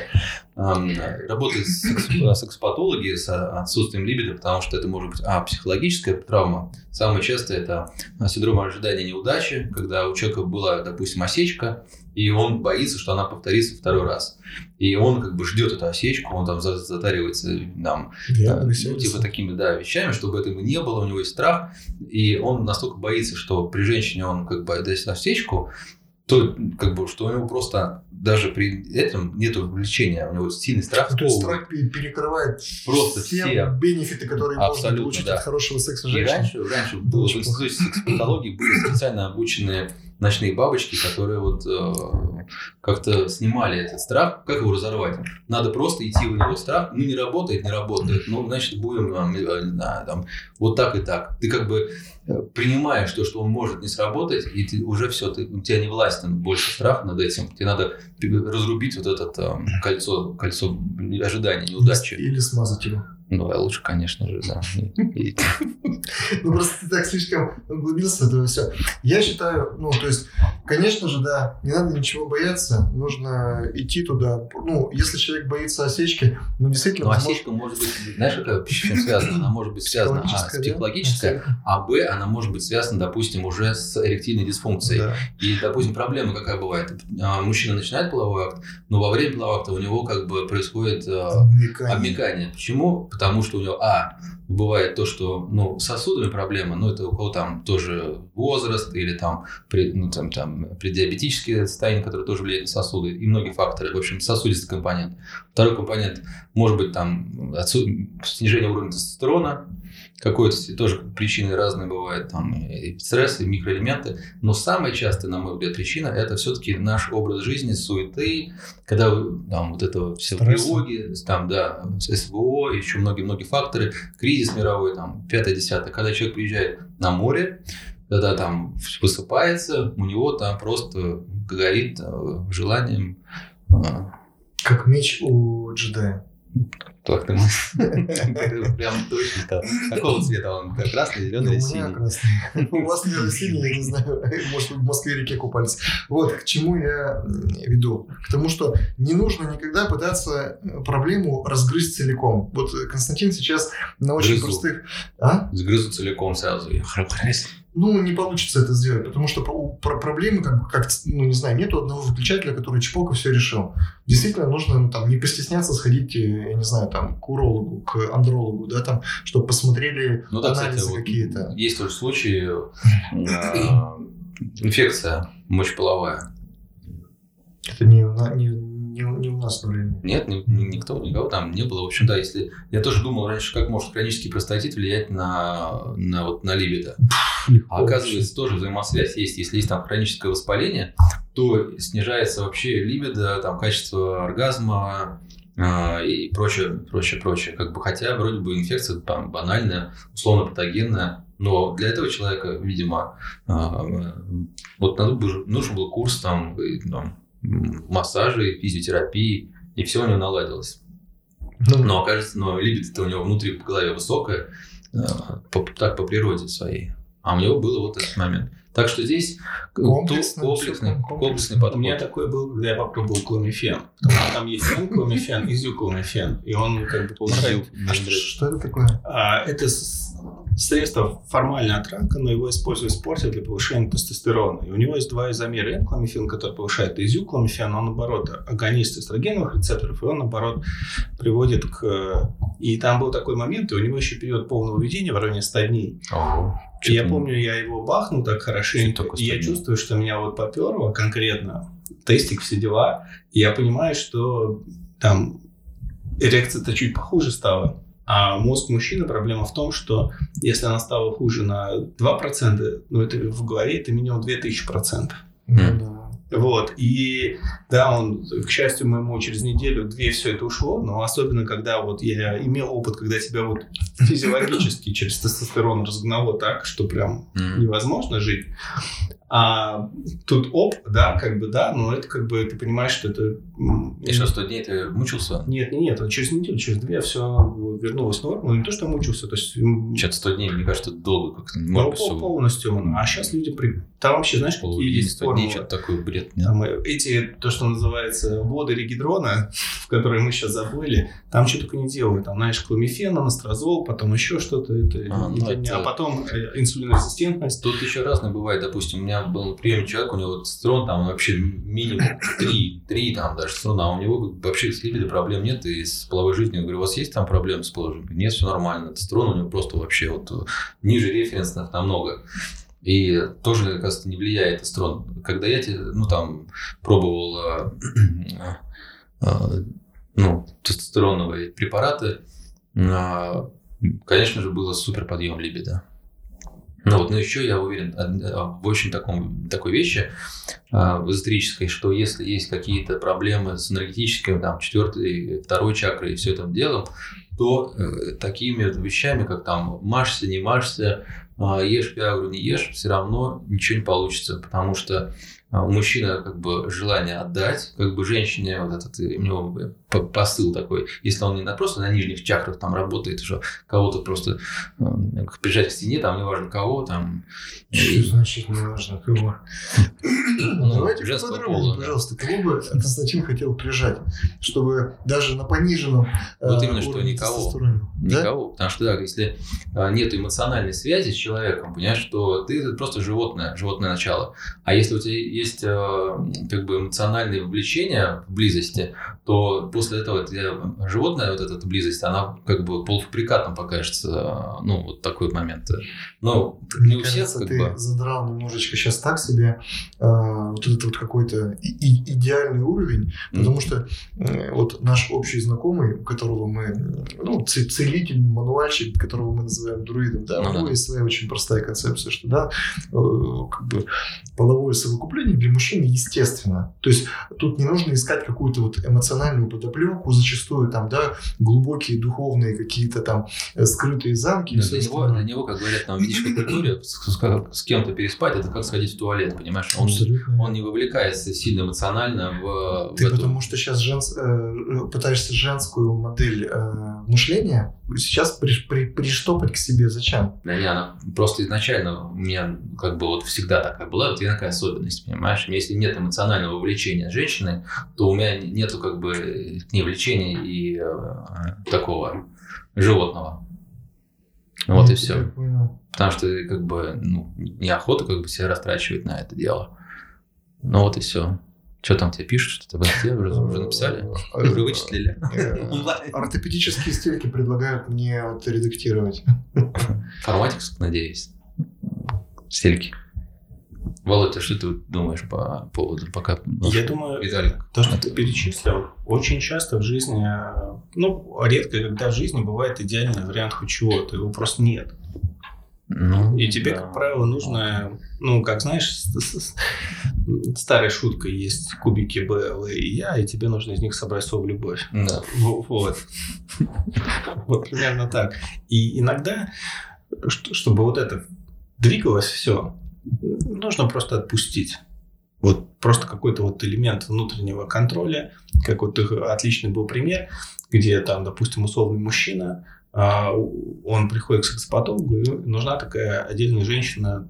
Ам, Работают секс- сексопатологи с отсутствием либидо, потому что это может быть, а, психологическая травма. Самое часто это синдром ожидания неудачи, когда у человека была, допустим, осечка, и он боится, что она повторится второй раз. И он как бы ждет эту осечку, он там за- затаривается там, Я ну, типа такими, да, вещами, чтобы этого не было, у него есть страх, и он настолько боится, что при женщине он как бы даст осечку, то как бы, что у него просто даже при этом нету влечения, у него сильный страх. То есть страх пе- перекрывает Просто все, все. бенефиты, которые можно Абсолютно, получить да. от хорошего секса И женщины. раньше, раньше было, в Очень институте сексопатологии были специально обученные ночные бабочки, которые вот э, как-то снимали этот страх. Как его разорвать? Надо просто идти в него страх. Ну, не работает, не работает. Ну, значит, будем там, э, там, вот так и так. Ты как бы э, принимаешь то, что он может не сработать, и ты уже все, ты, у тебя не властен больше страх над этим. Тебе надо разрубить вот это там, кольцо, кольцо ожидания, неудачи. Или смазать его. Ну, а лучше, конечно же, да. [laughs] Ну, просто ты так слишком углубился в это все. Я считаю, ну, то есть, конечно же, да, не надо ничего бояться, нужно идти туда. Ну, если человек боится осечки, ну, действительно, Ну, осечка может быть, знаешь, какая с чем связана? Она может быть связана а, с психологической, а Б, она может быть связана, допустим, уже с эректильной дисфункцией. И, допустим, проблема какая бывает? А, Мужчина начинает половой акт, но во время полового акта у него как бы происходит Обмекание. обмекание. Почему? Потому что у него, а, бывает то, что, ну, сосудами проблема, ну, это у кого там тоже возраст или там, при, ну, там, там преддиабетические состояния, которые тоже влияют на сосуды, и многие факторы. В общем, сосудистый компонент. Второй компонент может быть там отсу- снижение уровня тестостерона, какой-то тоже причины разные бывают, там и стресс, и микроэлементы. Но самая частая, на мой взгляд, причина это все-таки наш образ жизни, суеты, когда там вот это все тревоги, там, да, СВО, еще многие-многие факторы, кризис мировой, там, пятое, десятое. Когда человек приезжает на море, когда там высыпается, у него там просто горит э, желанием э, Как меч у джедая. Как ты? [laughs] Прям точно. Какого цвета он? Красный, Ну, зеленый или меня синий? красный. [laughs] У вас, наверное, синий, я не знаю. [laughs] Может, в Москве реке купались. Вот, к чему я веду. К тому, что не нужно никогда пытаться э, проблему разгрызть целиком. Вот э, Константин сейчас на очень простых... А? Сгрызу целиком сразу. Я. Ну, не получится это сделать, потому что про, про- проблемы, как, как, ну, не знаю, нету одного выключателя, который чпок и все решил. Действительно, нужно ну, там не постесняться сходить, э, я не знаю, там, к урологу, к андрологу, да, там, чтобы посмотрели Ну да, анализы вот какие-то. есть тоже случаи, а, [clears throat] инфекция мочеполовая. Это не, не, не, не у нас на. Нет, ни- ни- никто, никого там не было. В общем, да, если... Я тоже думал раньше, как может хронический простатит влиять на, на, вот, на либидо. А оказывается, тоже взаимосвязь есть. Если есть там хроническое воспаление, то снижается вообще либидо, там, качество оргазма а, и прочее, прочее, прочее. Как бы, хотя вроде бы инфекция там банальная, условно патогенная, но для этого человека, видимо, а, вот надо бы- нужен был курс там, там, м, массажей, физиотерапии, и все у него наладилось. Ну, Но окажется, но либидо-то у него внутри в голове высокое, э, по- так по природе своей. А у него был вот этот момент. Так что здесь комплексный, комплексный У подход. меня такое было, когда я попробовал кломифен. Потому что там есть кломифен и зюкломифен. И он как бы повышает... а что, что это такое? А, это средство формально от рака, но его используют в спорте для повышения тестостерона. И у него есть два изомера. Энкломифен, который повышает, и зюкломифен, он, наоборот, агонист эстрогеновых рецепторов, и он, наоборот, приводит к... И там был такой момент, и у него еще период полного введения в районе 100 дней. Ого. И я помню, я его бахнул так хорошенько, и я 100 дней? чувствую, что меня вот поперло конкретно, тестик, все дела, и я понимаю, что там эрекция-то чуть похуже стала, а мозг мужчины проблема в том, что если она стала хуже на 2%, ну это в голове это минимум 2000%. Ну, М. да. Вот, и да, он, к счастью моему, через неделю-две все это ушло, но особенно, когда вот я имел опыт, когда тебя вот [laughs] физиологически через тестостерон разгнало так, что прям невозможно жить. А тут оп, да, как бы да, но это как бы ты понимаешь, что это... И что, 100 дней ты мучился? Нет, нет, нет, через неделю, через две все вернулось в норму. Не то, что мучился, то есть... Что-то 100 дней, мне кажется, долго как-то. Не ну, быть, пол- полностью он. А сейчас люди... При... Там вообще, знаешь, какие полувидение, есть 100 дней, формулы? что-то такое бред. нет? Там э, эти, то, что называется, воды регидрона, [laughs] в которые мы сейчас забыли, там что только не делают. Там, знаешь, кламифен, анастрозол, потом еще что-то. Это, А, ну, это- а потом э, инсулинорезистентность. Тут еще разное бывает. Допустим, у меня был приемный человек, у него тестостерон там вообще минимум 3, 3 там даже тестостерона, а у него вообще с либидо проблем нет, и с половой жизнью. Я говорю, у вас есть там проблемы с половой жизнью? Нет, все нормально. Тестостерон у него просто вообще вот э, ниже референсных намного. И тоже, оказывается, не влияет тестостерон. Когда я ну, там, пробовал э, э, ну, тестостероновые препараты, конечно же, было супер подъем либидо. Ну вот, но еще я уверен а, в очень таком, такой вещи а, в эзотерической, что если есть какие-то проблемы с энергетической, там, четвертой, второй чакрой и все этим делом, то э, такими вещами, как там машься, не машься, а, ешь пиагру, не ешь, все равно ничего не получится, потому что а, у мужчины как бы желание отдать, как бы женщине вот этот, у него посыл такой, если он не на, просто на нижних чакрах там работает, что кого-то просто э, прижать к стене, там неважно кого, там Что значит не важно кого? Ну, Давайте женского пола, пожалуйста, кого бы Константин хотел прижать, чтобы даже на пониженном Вот э, именно, что никого. Никого. Потому что, да, если а, нет эмоциональной связи с человеком, понимаешь, что ты просто животное, животное начало. А если у тебя есть а, как бы эмоциональные влечения в близости, то после этого животное, вот эта близость, она как бы полуфабрикатом покажется. Ну, вот такой момент. Но не Мне у всех как ты бы... задрал немножечко сейчас так себе э, вот этот вот какой-то идеальный уровень, потому что э, вот наш общий знакомый, у которого мы, ну, целитель, мануальщик, которого мы называем друидом, да, у Ну него есть своя очень простая концепция, что, да, э, как бы половое совокупление для мужчины естественно. То есть тут не нужно искать какую-то вот эмоциональную подоплеку, зачастую там, да, глубокие духовные какие-то там э, скрытые замки. для, него, для него, как говорят там в ведической культуре, с, с- с кем-то переспать, это как сходить в туалет, понимаешь? Он, Абсолютно он не вовлекается сильно эмоционально в, Ты в эту... потому что сейчас женс- э, пытаешься женскую модель э, мышления сейчас при- при- приштопать к себе. Зачем? Да не, она просто изначально у меня как бы вот всегда такая была, вот такая особенность, понимаешь? Если нет эмоционального влечения женщины, то у меня нету как бы к ней влечения и э, такого животного. Вот и все. Я. Потому что как бы ну, неохота как бы себя растрачивать на это дело. Ну вот и все. Что там тебе пишут, что-то в инсте уже, уже написали? Э, Уже вычислили? э, [laughs] Онлайн. Ортопедические стельки предлагают мне вот редактировать. Форматикс, надеюсь. Стельки. Володя, что ты думаешь по поводу пока... Я думаю, Виталик. То, что ты перечислил, очень часто в жизни, э, ну, редко, когда в жизни бывает идеальный вариант хоть чего-то, его просто нет. Ну, И тебе, да. как правило, нужно, ну, как знаешь, старая шутка есть, кубики Б, Л и Я, и тебе нужно из них собрать свою любовь. Да. Во- Вот. Вот примерно так. И иногда, чтобы вот это двигалось все, нужно просто отпустить. Вот просто какой-то вот элемент внутреннего контроля, как вот отличный был пример, где там, допустим, условный мужчина, он приходит к сексопатологу, и нужна такая отдельная женщина,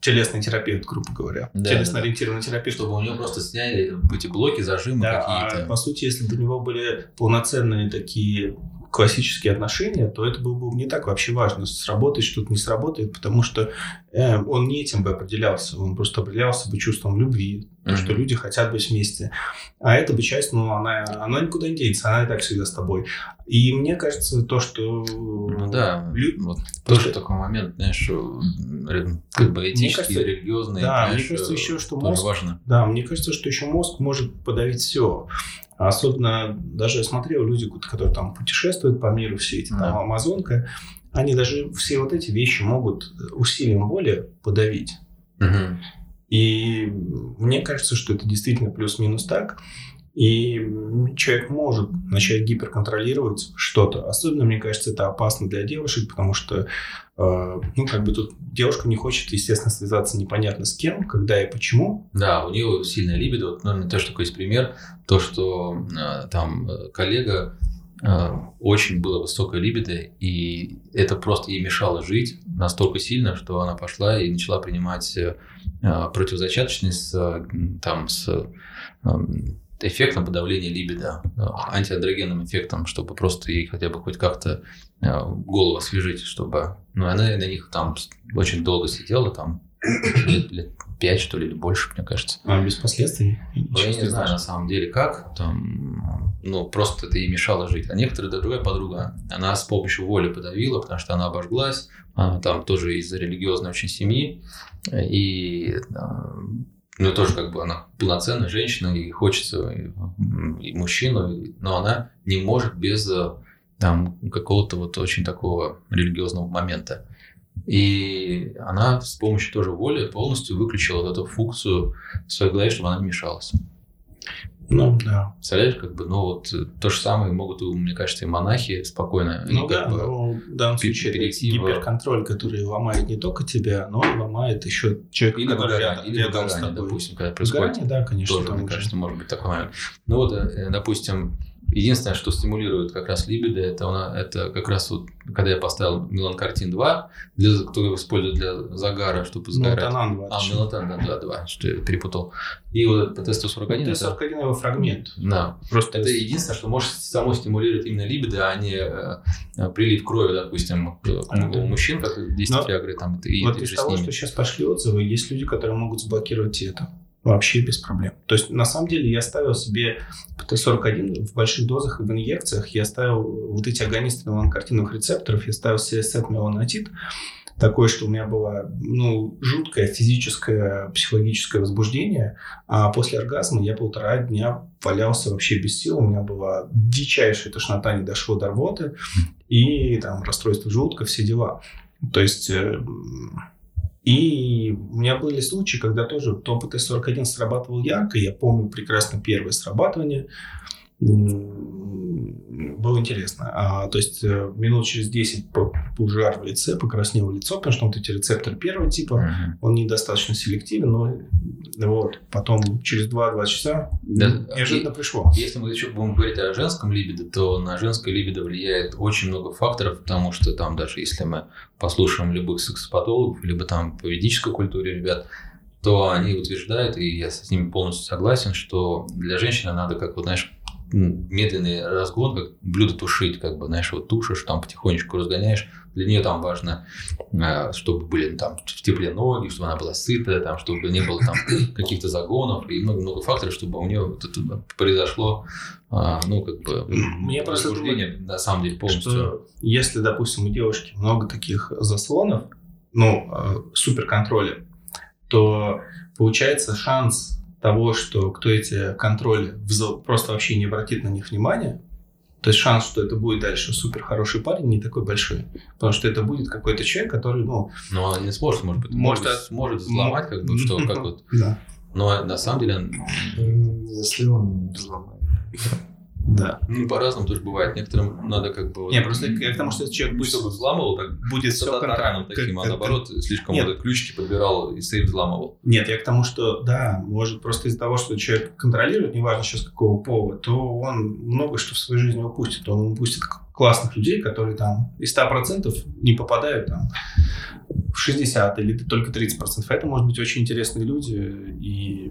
телесный терапевт, грубо говоря. Да, Телесно-ориентированный терапевт, Чтобы у него просто сняли эти блоки, зажимы да, а какие-то. по сути, если бы у него были полноценные такие классические отношения, то это было бы не так вообще важно, сработает что-то, не сработает, потому что э, он не этим бы определялся, он просто определялся бы чувством любви, то, Мгм. что люди хотят быть вместе. А эта бы часть, ну, она, она никуда не денется, она и так всегда с тобой. И мне кажется, то, что... Ну да, лю- вот Просто- тоже такой момент, знаешь, что, м, как бы этический, кажется, религиозный, да, знаешь, мне кажется э, еще, что мозг- важно. Да, мне кажется, что еще мозг может подавить все. Особенно, даже я смотрел люди, которые там путешествуют по миру, все эти там Да. Амазонка, они даже все вот эти вещи могут усилием воли подавить. Мгм. И мне кажется, что это действительно плюс-минус так. И человек может начать гиперконтролировать что-то. Особенно, мне кажется, это опасно для девушек, потому что, э, ну, как бы тут девушка не хочет, естественно, связаться непонятно с кем, когда и почему. Да, у нее сильная либидо. Вот, наверное, тоже такой есть пример. То, что э, там э, коллега э, очень было высокая либидо, и это просто ей мешало жить настолько сильно, что она пошла и начала принимать э, э, противозачаточные с, э, там, с э, эффектом подавления либидо, э, антиандрогенным эффектом, чтобы просто ей хотя бы хоть как-то э, голову освежить, чтобы... Ну, она на них там очень долго сидела, там [coughs] лет, лет пять, что ли, или больше, мне кажется. А без последствий. Ну, я не знаю, на самом деле, как. Там, ну, просто это ей мешало жить. А некоторая другая подруга, она с помощью воли подавила, потому что она обожглась. Она там тоже из религиозной очень семьи. И а, ну, тоже как бы она полноценная женщина, и хочется и, и мужчину, и- но она не может без э, там какого-то вот очень такого религиозного момента. И она с помощью тоже воли полностью выключила вот эту функцию в своей голове, чтобы она не мешалась. Ну, да. Представляешь, как бы, ну вот э, то же самое могут, и, мне кажется, и монахи спокойно. Ну да, бы- но в данном случае это перейти в- гиперконтроль, который ломает не только тебя, но и ломает еще человека, Или который выгорание, рядом, или рядом с выгорание, тобой. допустим, когда происходит. Выгорание, да, конечно, тоже, мне кажется, может быть такой момент. Ну вот, э, допустим, единственное, что стимулирует как раз либидо, это, она- это как раз вот, когда я поставил меланкартин 2, для, кто его использует для загара, чтобы сгорать. Мелатонан А, 26. мелатон, да, да, 2, что я перепутал. И вот ПТ-141, это, 41 его фрагмент. да, Просто это единственное, что может само стимулировать именно либидо, а не э, прилив крови, допустим, к- А, у мужчин, как действует Но Виагры, там, это, и вот из того, что сейчас пошли отзывы, есть люди, которые могут заблокировать это. Вообще без проблем. То есть, на самом деле, я ставил себе ПТ-41 в больших дозах и в инъекциях. Я ставил вот эти агонисты меланкартиновых рецепторов. Я ставил CSF меланотит. Такое, что у меня было ну, жуткое физическое, психологическое возбуждение. А после оргазма я полтора дня валялся вообще без сил. У меня была дичайшая тошнота, не дошло до рвоты. И там расстройство желудка, все дела. То есть... и у меня были случаи, когда тоже то ПТ-41 срабатывал ярко. Я помню прекрасно первое срабатывание. Было интересно. А, то есть э, минут через 10 по- пожар в лице, покраснело лицо, потому что вот эти рецепторы первого типа, Мгм. он недостаточно селективен, но вот, потом через 2-2 часа Да, неожиданно пришло. Если мы еще будем говорить о женском либидо, то на женское либидо влияет очень много факторов, потому что там даже если мы послушаем любых сексопатологов, либо там по ведической культуре ребят, то они утверждают, и я с ними полностью согласен, что для женщины надо, как вот, знаешь, медленный разгон, как блюдо тушить, как бы, знаешь, вот тушишь, там потихонечку разгоняешь. Для нее там важно, э, чтобы были ну, там в тепле ноги, чтобы она была сытая, там, чтобы не было там [coughs] каких-то загонов и много-много факторов, чтобы у нее вот это произошло, а, ну, как бы, Мне просто возбуждение, на самом деле, полностью. Что если, допустим, у девушки много таких заслонов, ну, э, суперконтроля, то получается шанс того, что кто эти контроли просто вообще не обратит на них внимания, то есть шанс, что это будет дальше супер хороший парень, не такой большой. Потому что это будет какой-то человек, который, ну, Но она не сможет, может быть, Может, может, сможет взломать, как бы, что, как [laughs] вот. да. Но на самом деле, М, Если он взломает. Да. ну, по-разному тоже бывает. Некоторым надо как бы... вот, Не, просто я к тому, что человек будет, чтобы взламывал, так будет все тараном таким, а наоборот, слишком вот ключики подбирал и сейф взламывал. Нет, я к тому, что да, может просто из-за того, что человек контролирует, неважно сейчас какого пола, то он много что в своей жизни упустит. Он упустит классных людей, которые там из 100% не попадают там в 60 или только 30%. Это может быть очень интересные люди и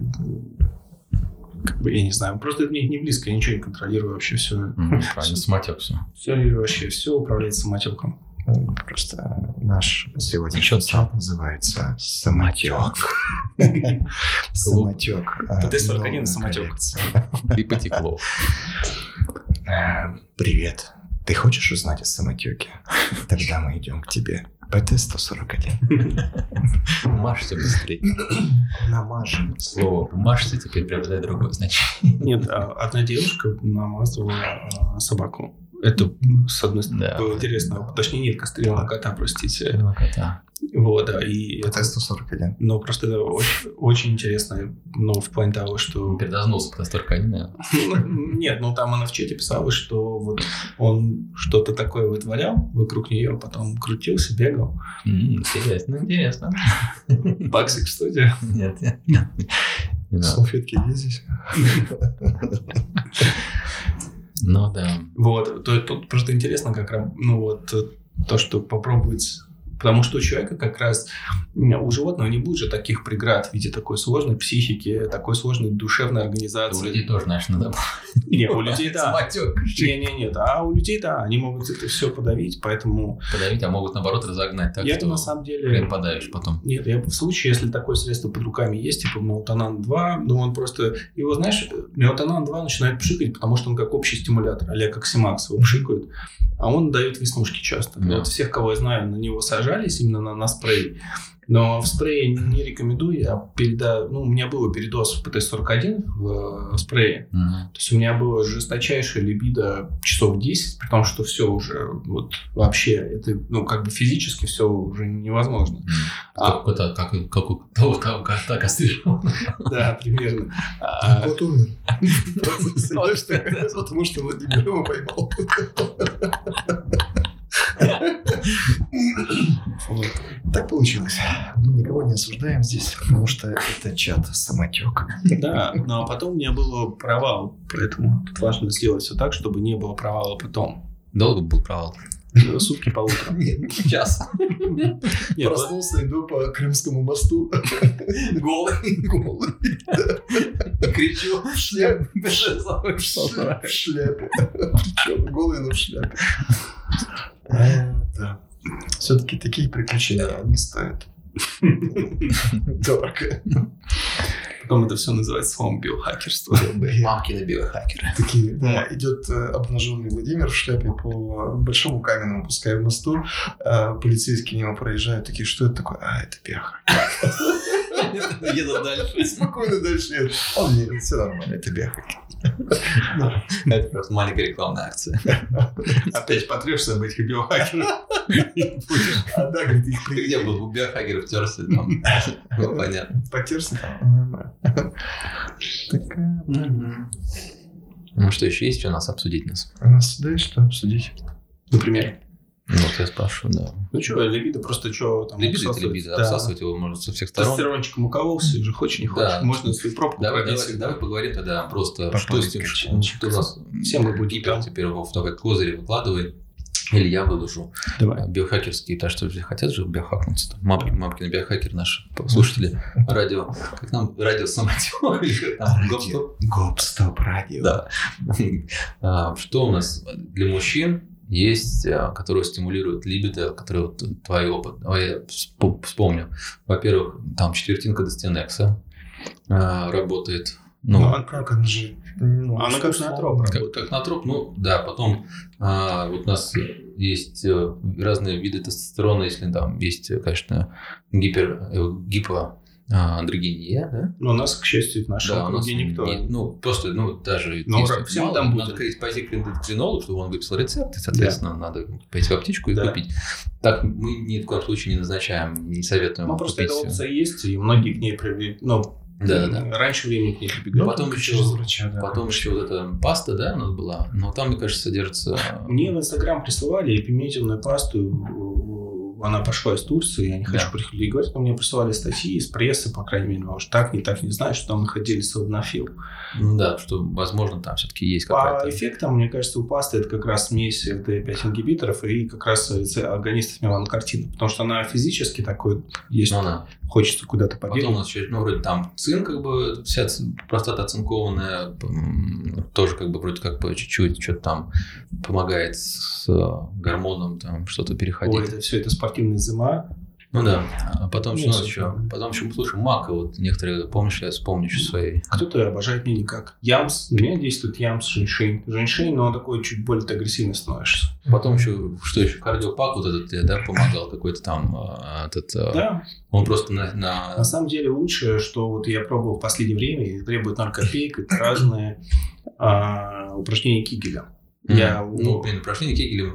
как бы, я не знаю, просто это мне не близко, я ничего не контролирую вообще все. Мгм, Правильно, самотек все. Все вообще, все управляется самотеком. Просто наш сегодняшний чат называется «Самотек». Самотек. ПТ-41 новая «Самотек». коллекция. И потекло. Э, Привет. Ты хочешь узнать о самотеке? Тогда мы идем к тебе. ПТ-141. Машься быстрее. Намажем. Слово «машься» теперь приобретает другое значение. Нет, а одна девушка намазывала а, собаку. Это, с одной стороны, Да. было интересно. Точнее, нет, кастрировала кота, простите. Кота. Вот, да, и это... ПТ-141. Ну, просто это очень, очень интересно, ну, в плане того, что... Передознулся по столько наверное. Ну, Нет, ну, там она в чате писала, что вот он что-то такое вытворял вокруг нее, потом крутился, бегал. Интересно, интересно. Баксик в студии. Нет, нет. Салфетки есть здесь? Ну да. Вот, то, тут просто интересно, как, ну, вот, э, то, что попробовать Потому что у человека как раз, у животного не будет же таких преград в виде такой сложной психики, такой сложной душевной У организации. людей тоже, знаешь, надо [laughs] Не, у [laughs] людей да. Не, не, нет. А у людей да, они могут это все подавить, поэтому Подавить, а могут наоборот разогнать так, я что на самом деле подаешь потом. Нет, я в случае, если такое средство под руками есть, типа Мелатонан 2, ну он просто, его, знаешь, Мелатонан 2 начинает пшикать, потому что он как общий стимулятор, а как Симакс его пшикают, а он дает веснушки часто. Да. Вот всех, кого я знаю, на него сажались именно на, на спрей. Но в спрее не рекомендую, я переда... ну, у меня было передоз в ПТ-41 в э, спрее, Мгм. то есть у меня было жесточайшее либидо часов 10, при том, что все уже вот вообще, это, ну, как бы физически все уже невозможно. М. А. Как это, как, как у того, кота кастрировал. Да, примерно. А, Вот умер. Вот что Потому что Владимир его поймал. [laughs] Вот. Так получилось. Мы никого не осуждаем здесь, потому что это чат самотек. Да, но а потом у меня был провал, поэтому тут важно сделать все так, чтобы не было провала потом. Долго был провал? Сутки полутора. Час. Нет, Проснулся, иду по Крымскому мосту. Голый. Голый. Кричу. В шляпе. В шляпе. Причем голый, но в шляпе. А, Да. Все-таки такие приключения, они стоят [laughs] дорого. потом это все называется словом биохакерство. [laughs] Мамкины биохакеры. Такие, да, идет э, обнаженный Владимир в шляпе по большому каменному, пускай мосту. э, полицейские мимо проезжают, такие, что это такое? А, это биохак. [laughs] Еду дальше. Спокойно дальше едут. Он не, все нормально, это биохак. Это просто маленькая рекламная акция. Опять потрешься об этих биохакерах. А да, говорит, их Ты где был? У биохакеров терся там. Понятно. потерся там. Нормально. Такая, Ну что еще есть, что нас обсудить нас? У нас есть что обсудить. Например. Ну, вот я спрашиваю, да. Ну что, либидо просто что там Либидо это либидо, Да. обсасывать его можно со всех сторон. Тестостерончиком укололся, уже хочешь, не хочешь. Да. Можно свою пробку Давай, пробить давай, всегда. давай поговорим тогда просто, По что с тем, что, что у нас Все мы будем гипер там. теперь в давай козыри выкладывай. Или я выложу. Давай. Биохакерские, так что все хотят же биохакнуться. Там, мамки, мамкины биохакеры наши слушатели радио. Как нам радио [laughs] там гоп-стоп? Гоп-стоп радио. Да. [laughs] А, Что у нас для мужчин есть, а, которые стимулируют либидо, которые вот твой опыт. Я всп- вспомню. Во-первых, там четвертинка Достинекса а, работает. Ну, Ну, а как он же? Ну, Она как условно. ноотроп как, работает. как натроп, ну да, потом а, вот у нас есть э, разные виды тестостерона, если там есть, э, конечно, гипер, э, гипо а, андрогения, да? Но у нас, к счастью, в нашем Да, у нас круге никто. не- ну, просто, ну, даже Ну, всем там надо будет. ходить пойти к эндокринологу, чтобы он выписал рецепт, и, соответственно, надо пойти в аптечку и Да. купить. Так мы ни в коем случае не назначаем, не советуем Ну, просто эта опция есть, и многие к ней прибегают. Ну, Да, да. раньше времени к ней Ну, прибегали. потом еще- через врача, да. Потом еще вот эта паста, да, у нас была, но там, мне кажется, содержится... Мне в Инстаграм присылали пиметивную пасту, она пошла из Турции, я не хочу Да. приходить говорить, но мне присылали статьи из прессы, по крайней мере, может, так, не так, не знаю, что там находились сладонофил. Ну да, что, возможно, там все-таки есть По какая-то... эффектам, мне кажется, у пасты это как раз смесь FD5 ингибиторов и как раз агонистов меланокартина, потому что она физически такой есть, Ну, да. Хочется куда-то Потом побегать. у нас еще, ну, вроде там цинк, как бы, вся простата оцинкованная, тоже как бы вроде как бы чуть-чуть что-то там помогает с э, гормоном там что-то переходить. Ой, это все это спортивные зима. Ну да. А потом Ну, что у еще? Потом еще, слушай, мака, вот некоторые, помнишь, я вспомню еще своей. Кто-то обожает мне никак. Ямс, на меня действует ямс, женьшень. Женьшень, но он такой чуть более агрессивно становишься. Потом еще, что еще, кардиопак вот этот, да, помогал какой-то там, э, этот, э, Да, он просто на, на- на самом деле лучшее, что вот я пробовал в последнее время, и требует 0 копеек, это разные а, упражнения Кигеля. М, Я, ну, блин, упражнение Кегеля,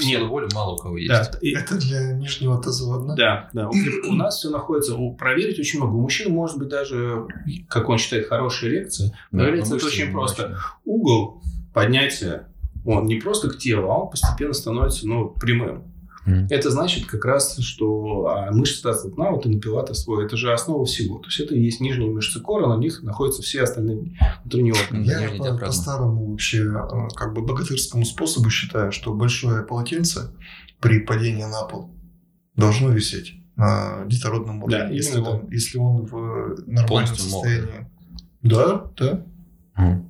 силу воли мало у кого есть. да, и- Это для нижнего тазоводна? Да, да. У, у нас все находится. У, проверить очень много. У мужчин может быть даже, как он считает, хорошая эрекция. Да, Проверить это очень просто. очень. Угол поднятия, он не просто к телу, а он постепенно становится ну, прямым. Это значит как раз, что а, мышцы тазового вот и напилата свой, это же основа всего. То есть это и есть нижние мышцы кора, на них находятся все остальные внутренние органы. Да, Я по, по старому вообще э, как бы богатырскому способу считаю, что большое полотенце при падении на пол должно висеть на детородном Да, органе, если, он, если он в нормальном Полностью мокрый. состоянии. Да, да. М.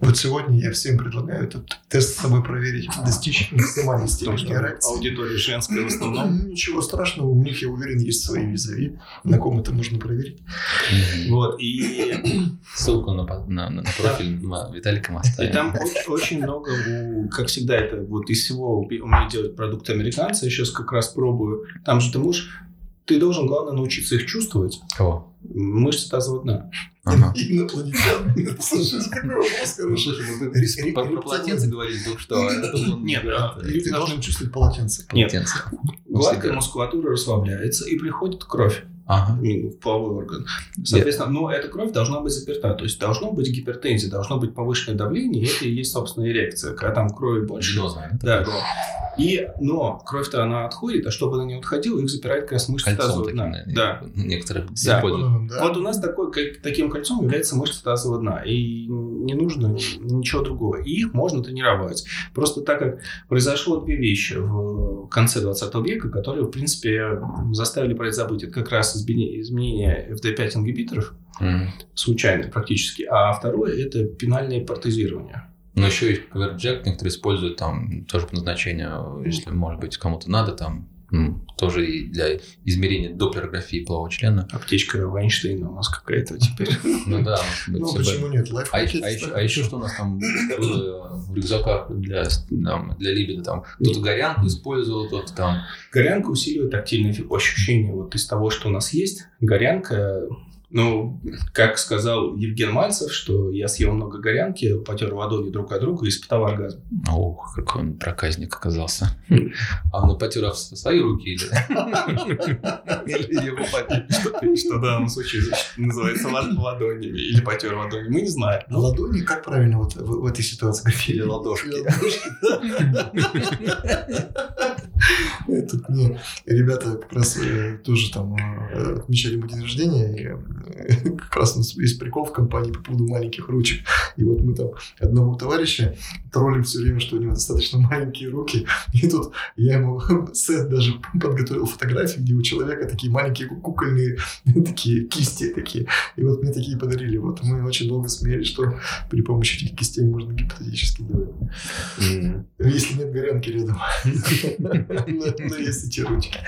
Вот сегодня я всем предлагаю этот тест с собой проверить, достичь максимальной степени эрекции. аудитория женская в основном. Ну, Ничего страшного, у них, я уверен, есть свои визави, на ком это можно проверить. Вот, и Ссылку на, на, на профиль Виталика мы оставим. И там очень, очень много, как всегда, это вот из всего умеют делать продукты американцы. Я сейчас как раз пробую. Там же ты можешь, ты должен, главное, научиться их чувствовать. Кого? Мышцы тазового дна. Ага. [laughs] Инопланетян. Слушай, какой вопрос Ну, хороший. слушай, мы Рис- про, полотенце говорили только что. он- Нет, это люди Ты должны- должен чувствовать полотенце. Нет. полотенце. Гладкая мускулатура расслабляется и приходит кровь Ага. ну, в половой орган. Соответственно, но эта кровь должна быть заперта. То есть должно быть гипертензия, должно быть повышенное давление, и это и есть, собственно, эрекция, когда там крови больше. Венозная, Да, да. И, но кровь-то она отходит, а чтобы она не отходила, их запирает как раз мышцы Кольцом тазового дна. Да. некоторые Да. Да. Вот у нас такой, как- таким кольцом является мышца тазового дна. И не нужно ничего другого. И их можно тренировать. Просто так как произошло две вещи в конце 20 века, которые, в принципе, заставили про это забыть. Это как раз изменение, изменение FD5 ингибиторов, Мгм. случайное практически. А второе – это пенальное протезирование. Но еще есть коверджек, некоторые используют там тоже по назначению, если, может быть, кому-то надо, там тоже и для измерения доплерографии полового члена. Аптечка Вайнштейна у нас какая-то теперь. [laughs] Ну да, Ну, быть, почему нет? А еще, а, а еще что у нас там было в рюкзаках для, либидо? Там кто-то горянку использовал, кто-то там... Горянка усиливает тактильное ощущение вот из того, что у нас есть. Горянка Ну, как сказал Евген Мальцев, что я съел много горянки, потер ладони друг от друга и испытал оргазм. Ох, какой он проказник оказался. [laughs] А он потер свои руки или... [laughs] Или его потер? Что, в данном случае называется лад- ладонями или потер ладони, мы не знаем. Ну, ладони, как правильно вот в, в этой ситуации? Или ладошки. [laughs] [laughs] Тут мне ребята как раз э, тоже там э, отмечали мой день рождения, и э, [laughs] как раз у нас есть прикол в компании по поводу маленьких ручек. И вот мы там одного товарища троллим все время, что у него достаточно маленькие руки. И тут я ему [laughs] сет даже подготовил фотографии, где у человека такие маленькие кукольные такие кисти такие. И вот мне такие подарили. Вот мы очень долго смеялись, что при помощи этих кистей можно гипотетически делать. Если нет горянки рядом. Но но есть эти ручки.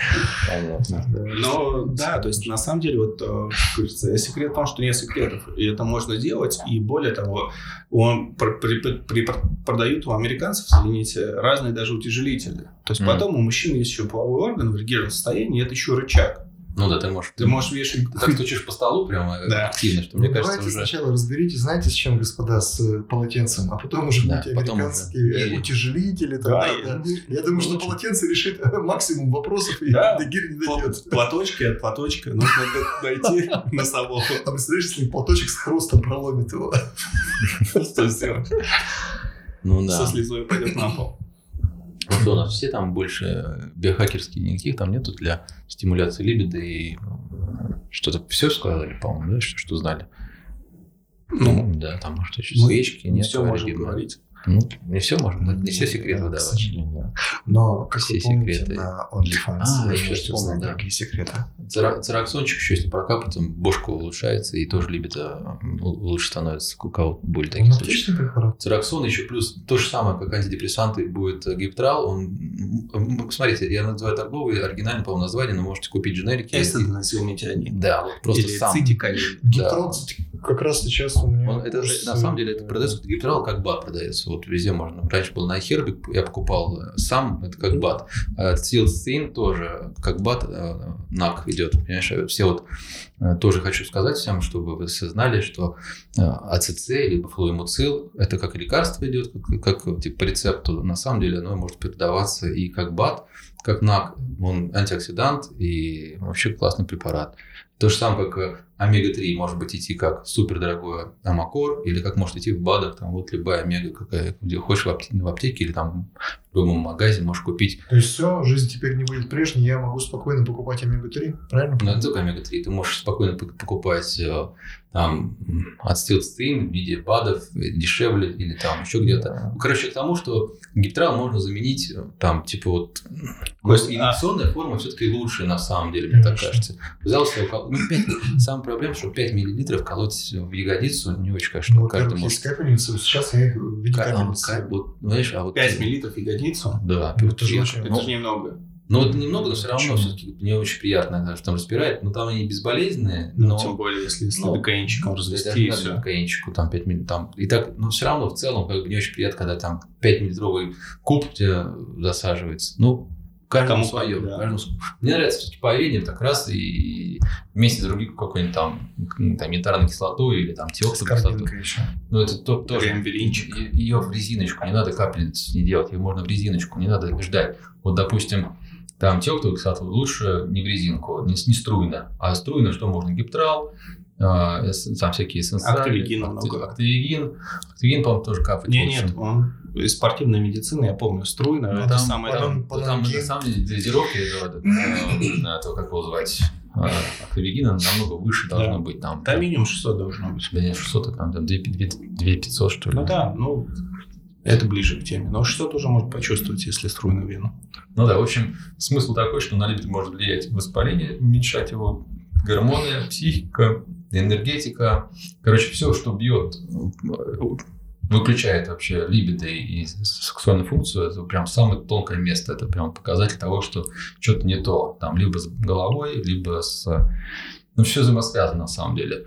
Понятно. Но да, то есть на самом деле вот, э, секрет в том, что нет секретов, и это можно делать, и более того, он продают у американцев, извините, разные даже утяжелители. То есть потом у мужчин есть еще половой орган в эрегированном состоянии, и это еще рычаг. Ну да, ты можешь... Ты можешь вешать... Ты так стучишь по столу прямо Да. активно, что мне Ну, кажется давайте уже... сначала разберитесь, знаете, с чем, господа, с э, полотенцем, а потом уже Да, будете потом американские уже. э, Или- утяжелители. там, Да, да, и- да. Я думаю, что Лучше. полотенце решит максимум вопросов, и Да. до гирь не дойдет. Платочки от платочка нужно дойти [laughs] на собой. А представляешь, если платочек с хрустом проломит его? [laughs] Что сделать? Ну Со да. слезой пойдет на пол. Ну нас все там больше биохакерские никаких там нету для стимуляции либидо и э, что-то все сказали, по-моему, да, что, что знали. Ну, да, там может еще мы свечки, не нет. все можем говорить. Ну, не все можно, да? не все секреты Да, к выдавать. сожалению. Но, как Все вы помните, секреты. на OnlyFans А, я вспомнил, узнать да. другие секреты. Цера- Цераксончик еще, если прокапать, там бошка улучшается, и тоже либидо м, у- лучше становится, у кого были такие Он случаи. Цераксон еще плюс то же самое, как антидепрессанты будет э, гиптрал. Он, смотрите, я называю торговый, оригинальное, по-моему, название, но можете купить дженерики. Эстадонацилметианин. Да, вот просто Или сам. цитикалин. Да. Гидрал, кстати, как раз сейчас у меня... Он- это на самом деле это э, продается, гиптрал как бат продается. Вот везде можно. Раньше был на Хербе, я покупал э, сам, это как бат. А Силстейн тоже как бат, э, НАК идет. Понимаешь, все вот э, тоже хочу сказать всем, чтобы вы все знали, что э, АЦЦ либо флуэмуцил это как лекарство идет, как, как типа по рецепту. На самом деле оно может передаваться и как бат, как НАК. Он антиоксидант и вообще классный препарат. То же самое, как э, омега-3 может быть идти как супер дорогой амакор, или как может идти в БАДах, там вот любая омега, какая, где хочешь в аптеке, в аптеке или там в любом магазине можешь купить. То есть все, жизнь теперь не будет прежней, я могу спокойно покупать омегу-3, правильно? Ну, это только омега-3. Ты можешь спокойно пок- покупать э, там ацетилцистеин в виде БАДов э, дешевле или там еще где-то. Ну, короче, к тому, что гиптрал можно заменить э, там, типа вот... ну, Кость, инъекционная форма все-таки лучше на самом деле, мне так кажется. Взял себе, ну, 5, самая проблема, что 5 миллилитров колоть в ягодицу не очень, конечно, Ну, каждый может. капельницы, вот сейчас я их в виде Ка- а, капельницы. ка- вот, знаешь, а вот... 5 миллилитров ягодицу. Да, Ну, это же очень- Это ну, же немного. ну, это немного, но все равно все-таки не очень приятно, когда там распирает. Но там они безболезненные, Ну, но... тем более, если с ну, лодокаинчиком Это развести и все. коньячку, там 5 минут, там, и так, но все равно в целом как бы не очень приятно, когда там 5 миллилитровый куб тебе засаживается. Ну, каждому Кому свое. да. каждому Мне нравится все-таки поведение так раз и вместе с другим какой-нибудь там, м, там янтарной кислотой или там кислотой. еще. Ну, это то- тоже. Ее в резиночку, не надо капельницу не делать, ее можно в резиночку, не надо ждать. Вот, допустим, там теоктовую кислоту лучше не в резинку, не, не струйно. А струйно что можно? Гиптрал, эс- там всякие эссенциальные. Активигина акти- много. Активигин. Активигин, по-моему, тоже капать. Не, лучше. нет, он из спортивной медицины, я помню, струйно. Ну, это там самое потом- там. Там, Панангин. на самом деле дозировки этого, э, этого, как его звать, а, активигина намного выше должно Да. быть. Там, Там минимум 600 должно быть. да нет, 600, а там, там 2500, что ли. Ну да, ну, это ближе к теме. Но 600 уже можно почувствовать, если струйную вену. Ну да, в общем, смысл такой, что на либидо может влиять воспаление, уменьшать его, гормоны, психика, энергетика. Короче, все, что бьет, э, выключает вообще либидо и сексуальную функцию, это прям самое тонкое место. Это прям показатель того, что что-то не то. Там либо с головой, либо с... Ну, все взаимосвязано на самом деле.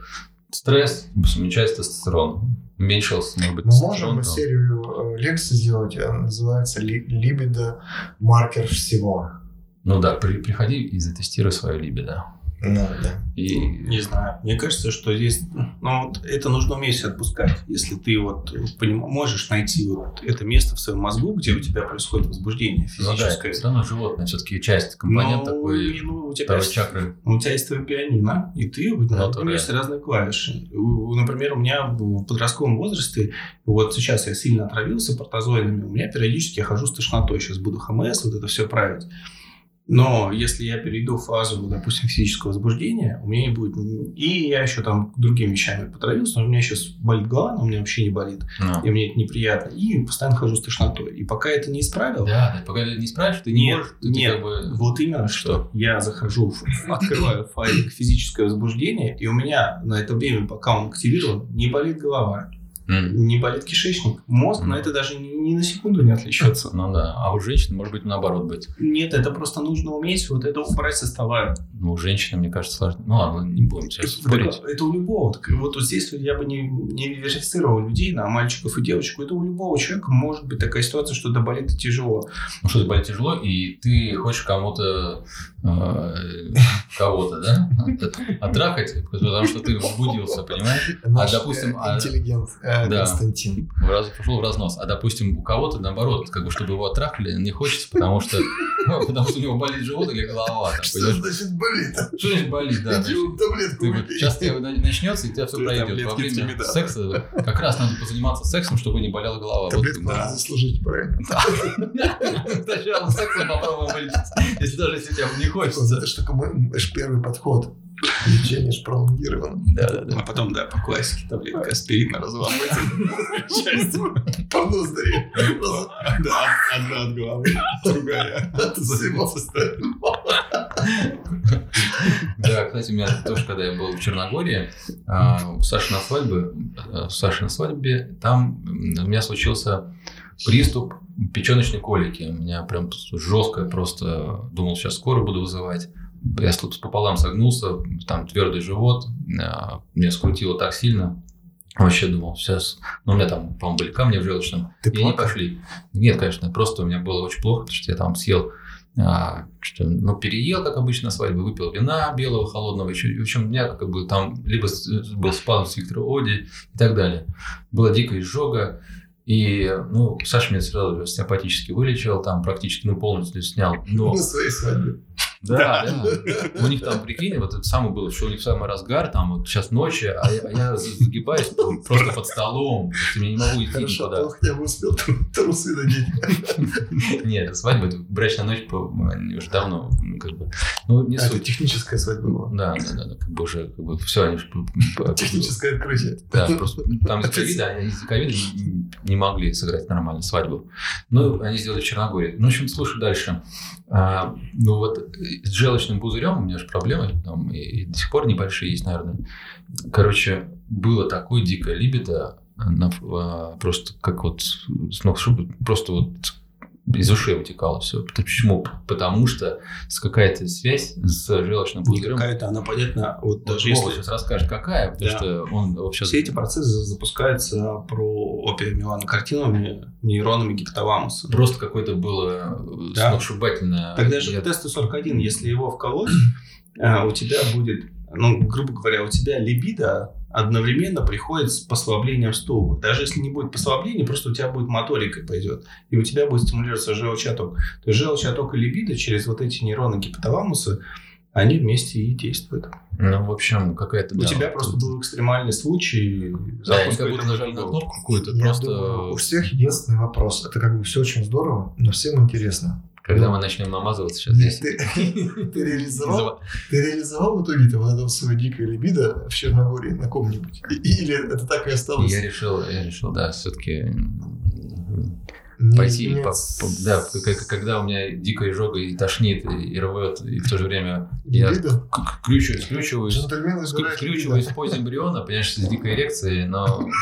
Стресс уменьшает тестостерон. Уменьшился, может быть, Мы можем там. серию э, лекций сделать, она называется «Ли- «Либидо. Маркер всего». Ну да, при- приходи и затестируй свое либидо. Ну, да. И Не знаю. Мне кажется, что здесь, ну, вот это нужно уметь отпускать. Если ты вот поним- можешь найти вот это место в своем мозгу, где у тебя происходит возбуждение ну да, физическое. это все равно животное, все-таки часть, компонент Ну, такой ну, у тебя второй есть- чакры. У тебя есть твое пианино, и ты, вот, Ну, да. есть разные клавиши. Например, у меня в подростковом возрасте, вот сейчас я сильно отравился портозоидами, у меня периодически я хожу с тошнотой, сейчас буду ХМС, вот это все править. Но если я перейду в фазу, допустим, физического возбуждения, у меня не будет... И я еще там другими вещами потравился, но у меня сейчас болит голова, но у меня вообще не болит. Ну. И мне это неприятно. И постоянно хожу с тошнотой. И пока это не исправил, Да, да, пока ты не справишь, ты не Нет, можешь, ты нет. как бы... вот именно что. Я захожу, открываю файлик физическое возбуждение, и у меня на это время, пока он активирован, не болит голова, М. не болит кишечник. Мозг на это даже ни, ни на секунду не отвлечется. Ну да, а у женщин может быть наоборот быть. Нет, это просто нужно уметь вот это убрать со стола. Ну, у женщины, мне кажется, сложно. Ну ладно, не будем сейчас Это, спорить. это у любого. Так Вот вот здесь я бы не, не диверсифицировал людей на мальчиков и девочек. Это у любого человека может быть такая ситуация, что это болит тяжело. Ну что, болит тяжело, и ты хочешь кому-то, э, кого-то, да, оттрахать, потому что ты возбудился, понимаешь? Наш, допустим, а- интеллигент э, Да. Константин. В раз, пошел в разнос. А, допустим, у кого-то, наоборот, как бы, чтобы его оттрахали, не хочется, потому что, [laughs] ну, потому что у него болит живот или голова. Там, Что значит болит? Что значит болит, да. Иди вот таблетку Ты вот сейчас тебе начнется, и у тебя все пройдет. Во время секса как раз надо позаниматься сексом, чтобы не болела голова. Вот, Таблетку да. надо заслужить, правильно? Сначала сексом попробуем вылечить, если даже если тебе не хочется. Это мой ж первый подход. Лечение ж пролонгировано. Да, да, да. А потом, да, по классике таблетка аспирина разламывается. Часть. По ноздри. Да, одна от головы, другая От всего остального. Да, кстати, у меня тоже, когда я был в Черногории, а, у Саши на свадьбе, а, у Саши на свадьбе, там у меня случился приступ печеночной колики. У меня прям жестко просто думал, сейчас скоро буду вызывать. Я тут пополам согнулся, там твердый живот, а, меня скрутило так сильно. Вообще думал, сейчас... Ну, у меня там, по-моему, были камни в желчном. Ты и они плакал? пошли. Нет, конечно, просто у меня было очень плохо, потому что я там съел а, что, ну, переел, как обычно, на свадьбе, выпил вина белого, холодного. Еще, в общем, у меня как бы там либо с- был спазм свиктора Оди и так далее. Была дикая изжога. И, ну, Саша меня сразу же симпатически вылечил, там практически, ну, полностью снял. Но, На своей свадьбе. Да, да. У них там, прикинь, вот это самое было, что у них самый разгар, там вот сейчас ночи, а я, а я загибаюсь просто под столом, я не могу идти Хорошо, никуда. он хотя бы успел тру- трусы надеть. Нет, свадьба, это брачная ночь они уже давно, ну, как бы, ну, не А, суть. техническая свадьба была. Да, да, да, как бы уже, как бы, все, они же... Техническое открытие. Да, просто там из-за ковида, они из-за ковида не- могли сыграть нормально свадьбу. Ну, они сделали в Черногории. Ну, в общем, слушай дальше. А, ну, вот с желчным пузырем у меня же проблемы, там, и, и до сих пор небольшие есть, наверное. Короче, было такое дикое либидо, на- а, просто как вот с ног просто вот из ушей вытекало все. Почему? Потому что с какая-то связь с желчным пузырем. какая-то, она понятна. Вот Вот даже Вова если сейчас расскажет, какая, потому Да. что он вообще... все эти процессы запускаются про опиомеланокартиновыми нейронами гипоталамуса. Просто какое-то было Да. сногсшибательное. Тогда же Я- ТСТ-41, если его вколоть, [clears throat] а, у тебя будет, ну, грубо говоря, у тебя либидо одновременно приходит с послаблением стула. Даже если не будет послабления, просто у тебя будет моторика пойдет. И у тебя будет стимулироваться желчный отток. То есть желчный отток и либидо через вот эти нейроны гипоталамуса, они вместе и действуют. Ну, в общем, какая-то... у да, тебя вот просто тут- был экстремальный случай. Да, запуска как будто нажали на кнопку какую-то, просто... думаю, у всех единственный вопрос. Это как бы все очень здорово, но всем интересно. Когда Ну, мы начнем намазываться сейчас здесь... Ты, [laughs] ты реализовал, ты реализовал в итоге вот это свое дикое либидо в Черногории на ком-нибудь? Или это так и осталось? Я решил, я решил, да, все-таки Не пойти, по- по- да, когда у меня дикая изжога и тошнит, и, и рвет, и в то же время я крючу, скрючиваюсь, скрючиваюсь в позе эмбриона, понимаешь, с дикой эрекцией, но... [laughs]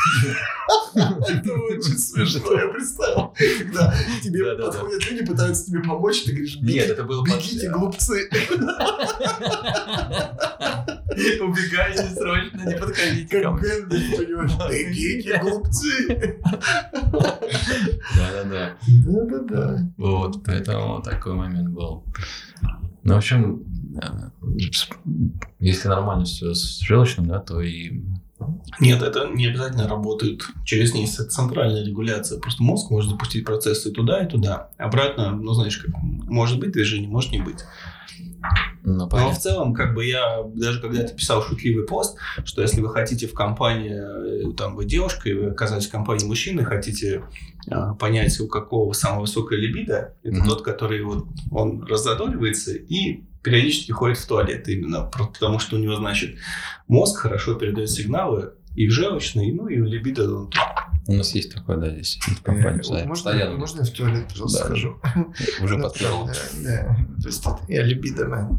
Это очень смешно, я представил. Когда тебе подходят люди, пытаются тебе помочь, ты говоришь, «Беги- Нет, это было... под- бегите, глупцы. [laughs] Убегайте срочно, не подходите ко Как мне. Понимаешь? Бегите, глупцы. Да-да-да. Да-да-да. Вот, поэтому такой момент был. Ну, в общем, э, если нормально все с желчным, да, то и Нет, это не обязательно работает через. Это центральная регуляция. Просто мозг может запустить процессы туда и туда. Обратно, ну, знаешь, как может быть движение, может не быть. Ну, Но понятно. в целом, как бы я даже когда-то писал шутливый пост, что если вы хотите в компании, э, там, вы девушка, и вы оказались в компании мужчины, хотите а, понять, у какого самая высокая либидо, это Мгм. тот, который вот, он раззадоривается и периодически ходит в туалет именно, потому что у него, значит, мозг хорошо передает сигналы и в желчный, ну и в либидо. он У нас есть такое, да, здесь в компании. Э, Можно, постоянно. можно я в туалет, пожалуйста, Да. схожу? Уже Ну. Да, да. То есть я либидомен.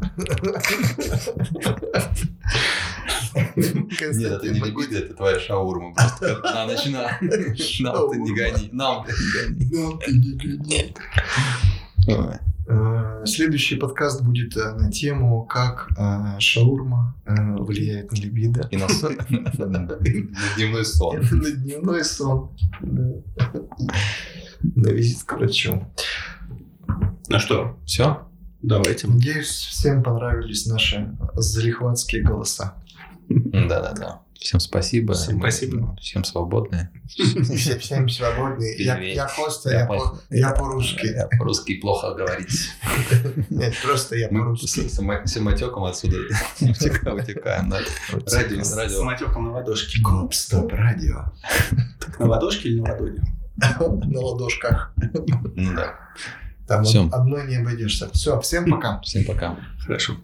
Нет, это не либидо, это твоя шаурма. Просто на ночь на. Нам ты не гони. Нам ты не Ну, ты не гони. Э, Следующий подкаст будет э, на тему, как э, шаурма влияет на либидо. И на сон. На дневной сон. [laughs] На дневной сон. Да. На визит к врачу. Ну что, Все? давайте. Надеюсь, всем понравились наши залихватские голоса. Да-да-да. Всем спасибо. Всем спасибо. Всем свободны. Все- Всем свободны. Я, я Костя, Я я, по- я по-русски. Я по-русски плохо говорить. Нет, просто я Мы по-русски. с само- самотеком отсюда утека- утекаем. Радио, С радио. самотеком на ладошке. Гоп, стоп, радио. Так на ладошке или на ладони? На ладошках. Ну да. Там Всё. одной не обойдешься. Все, всем пока. Всем пока. Хорошо.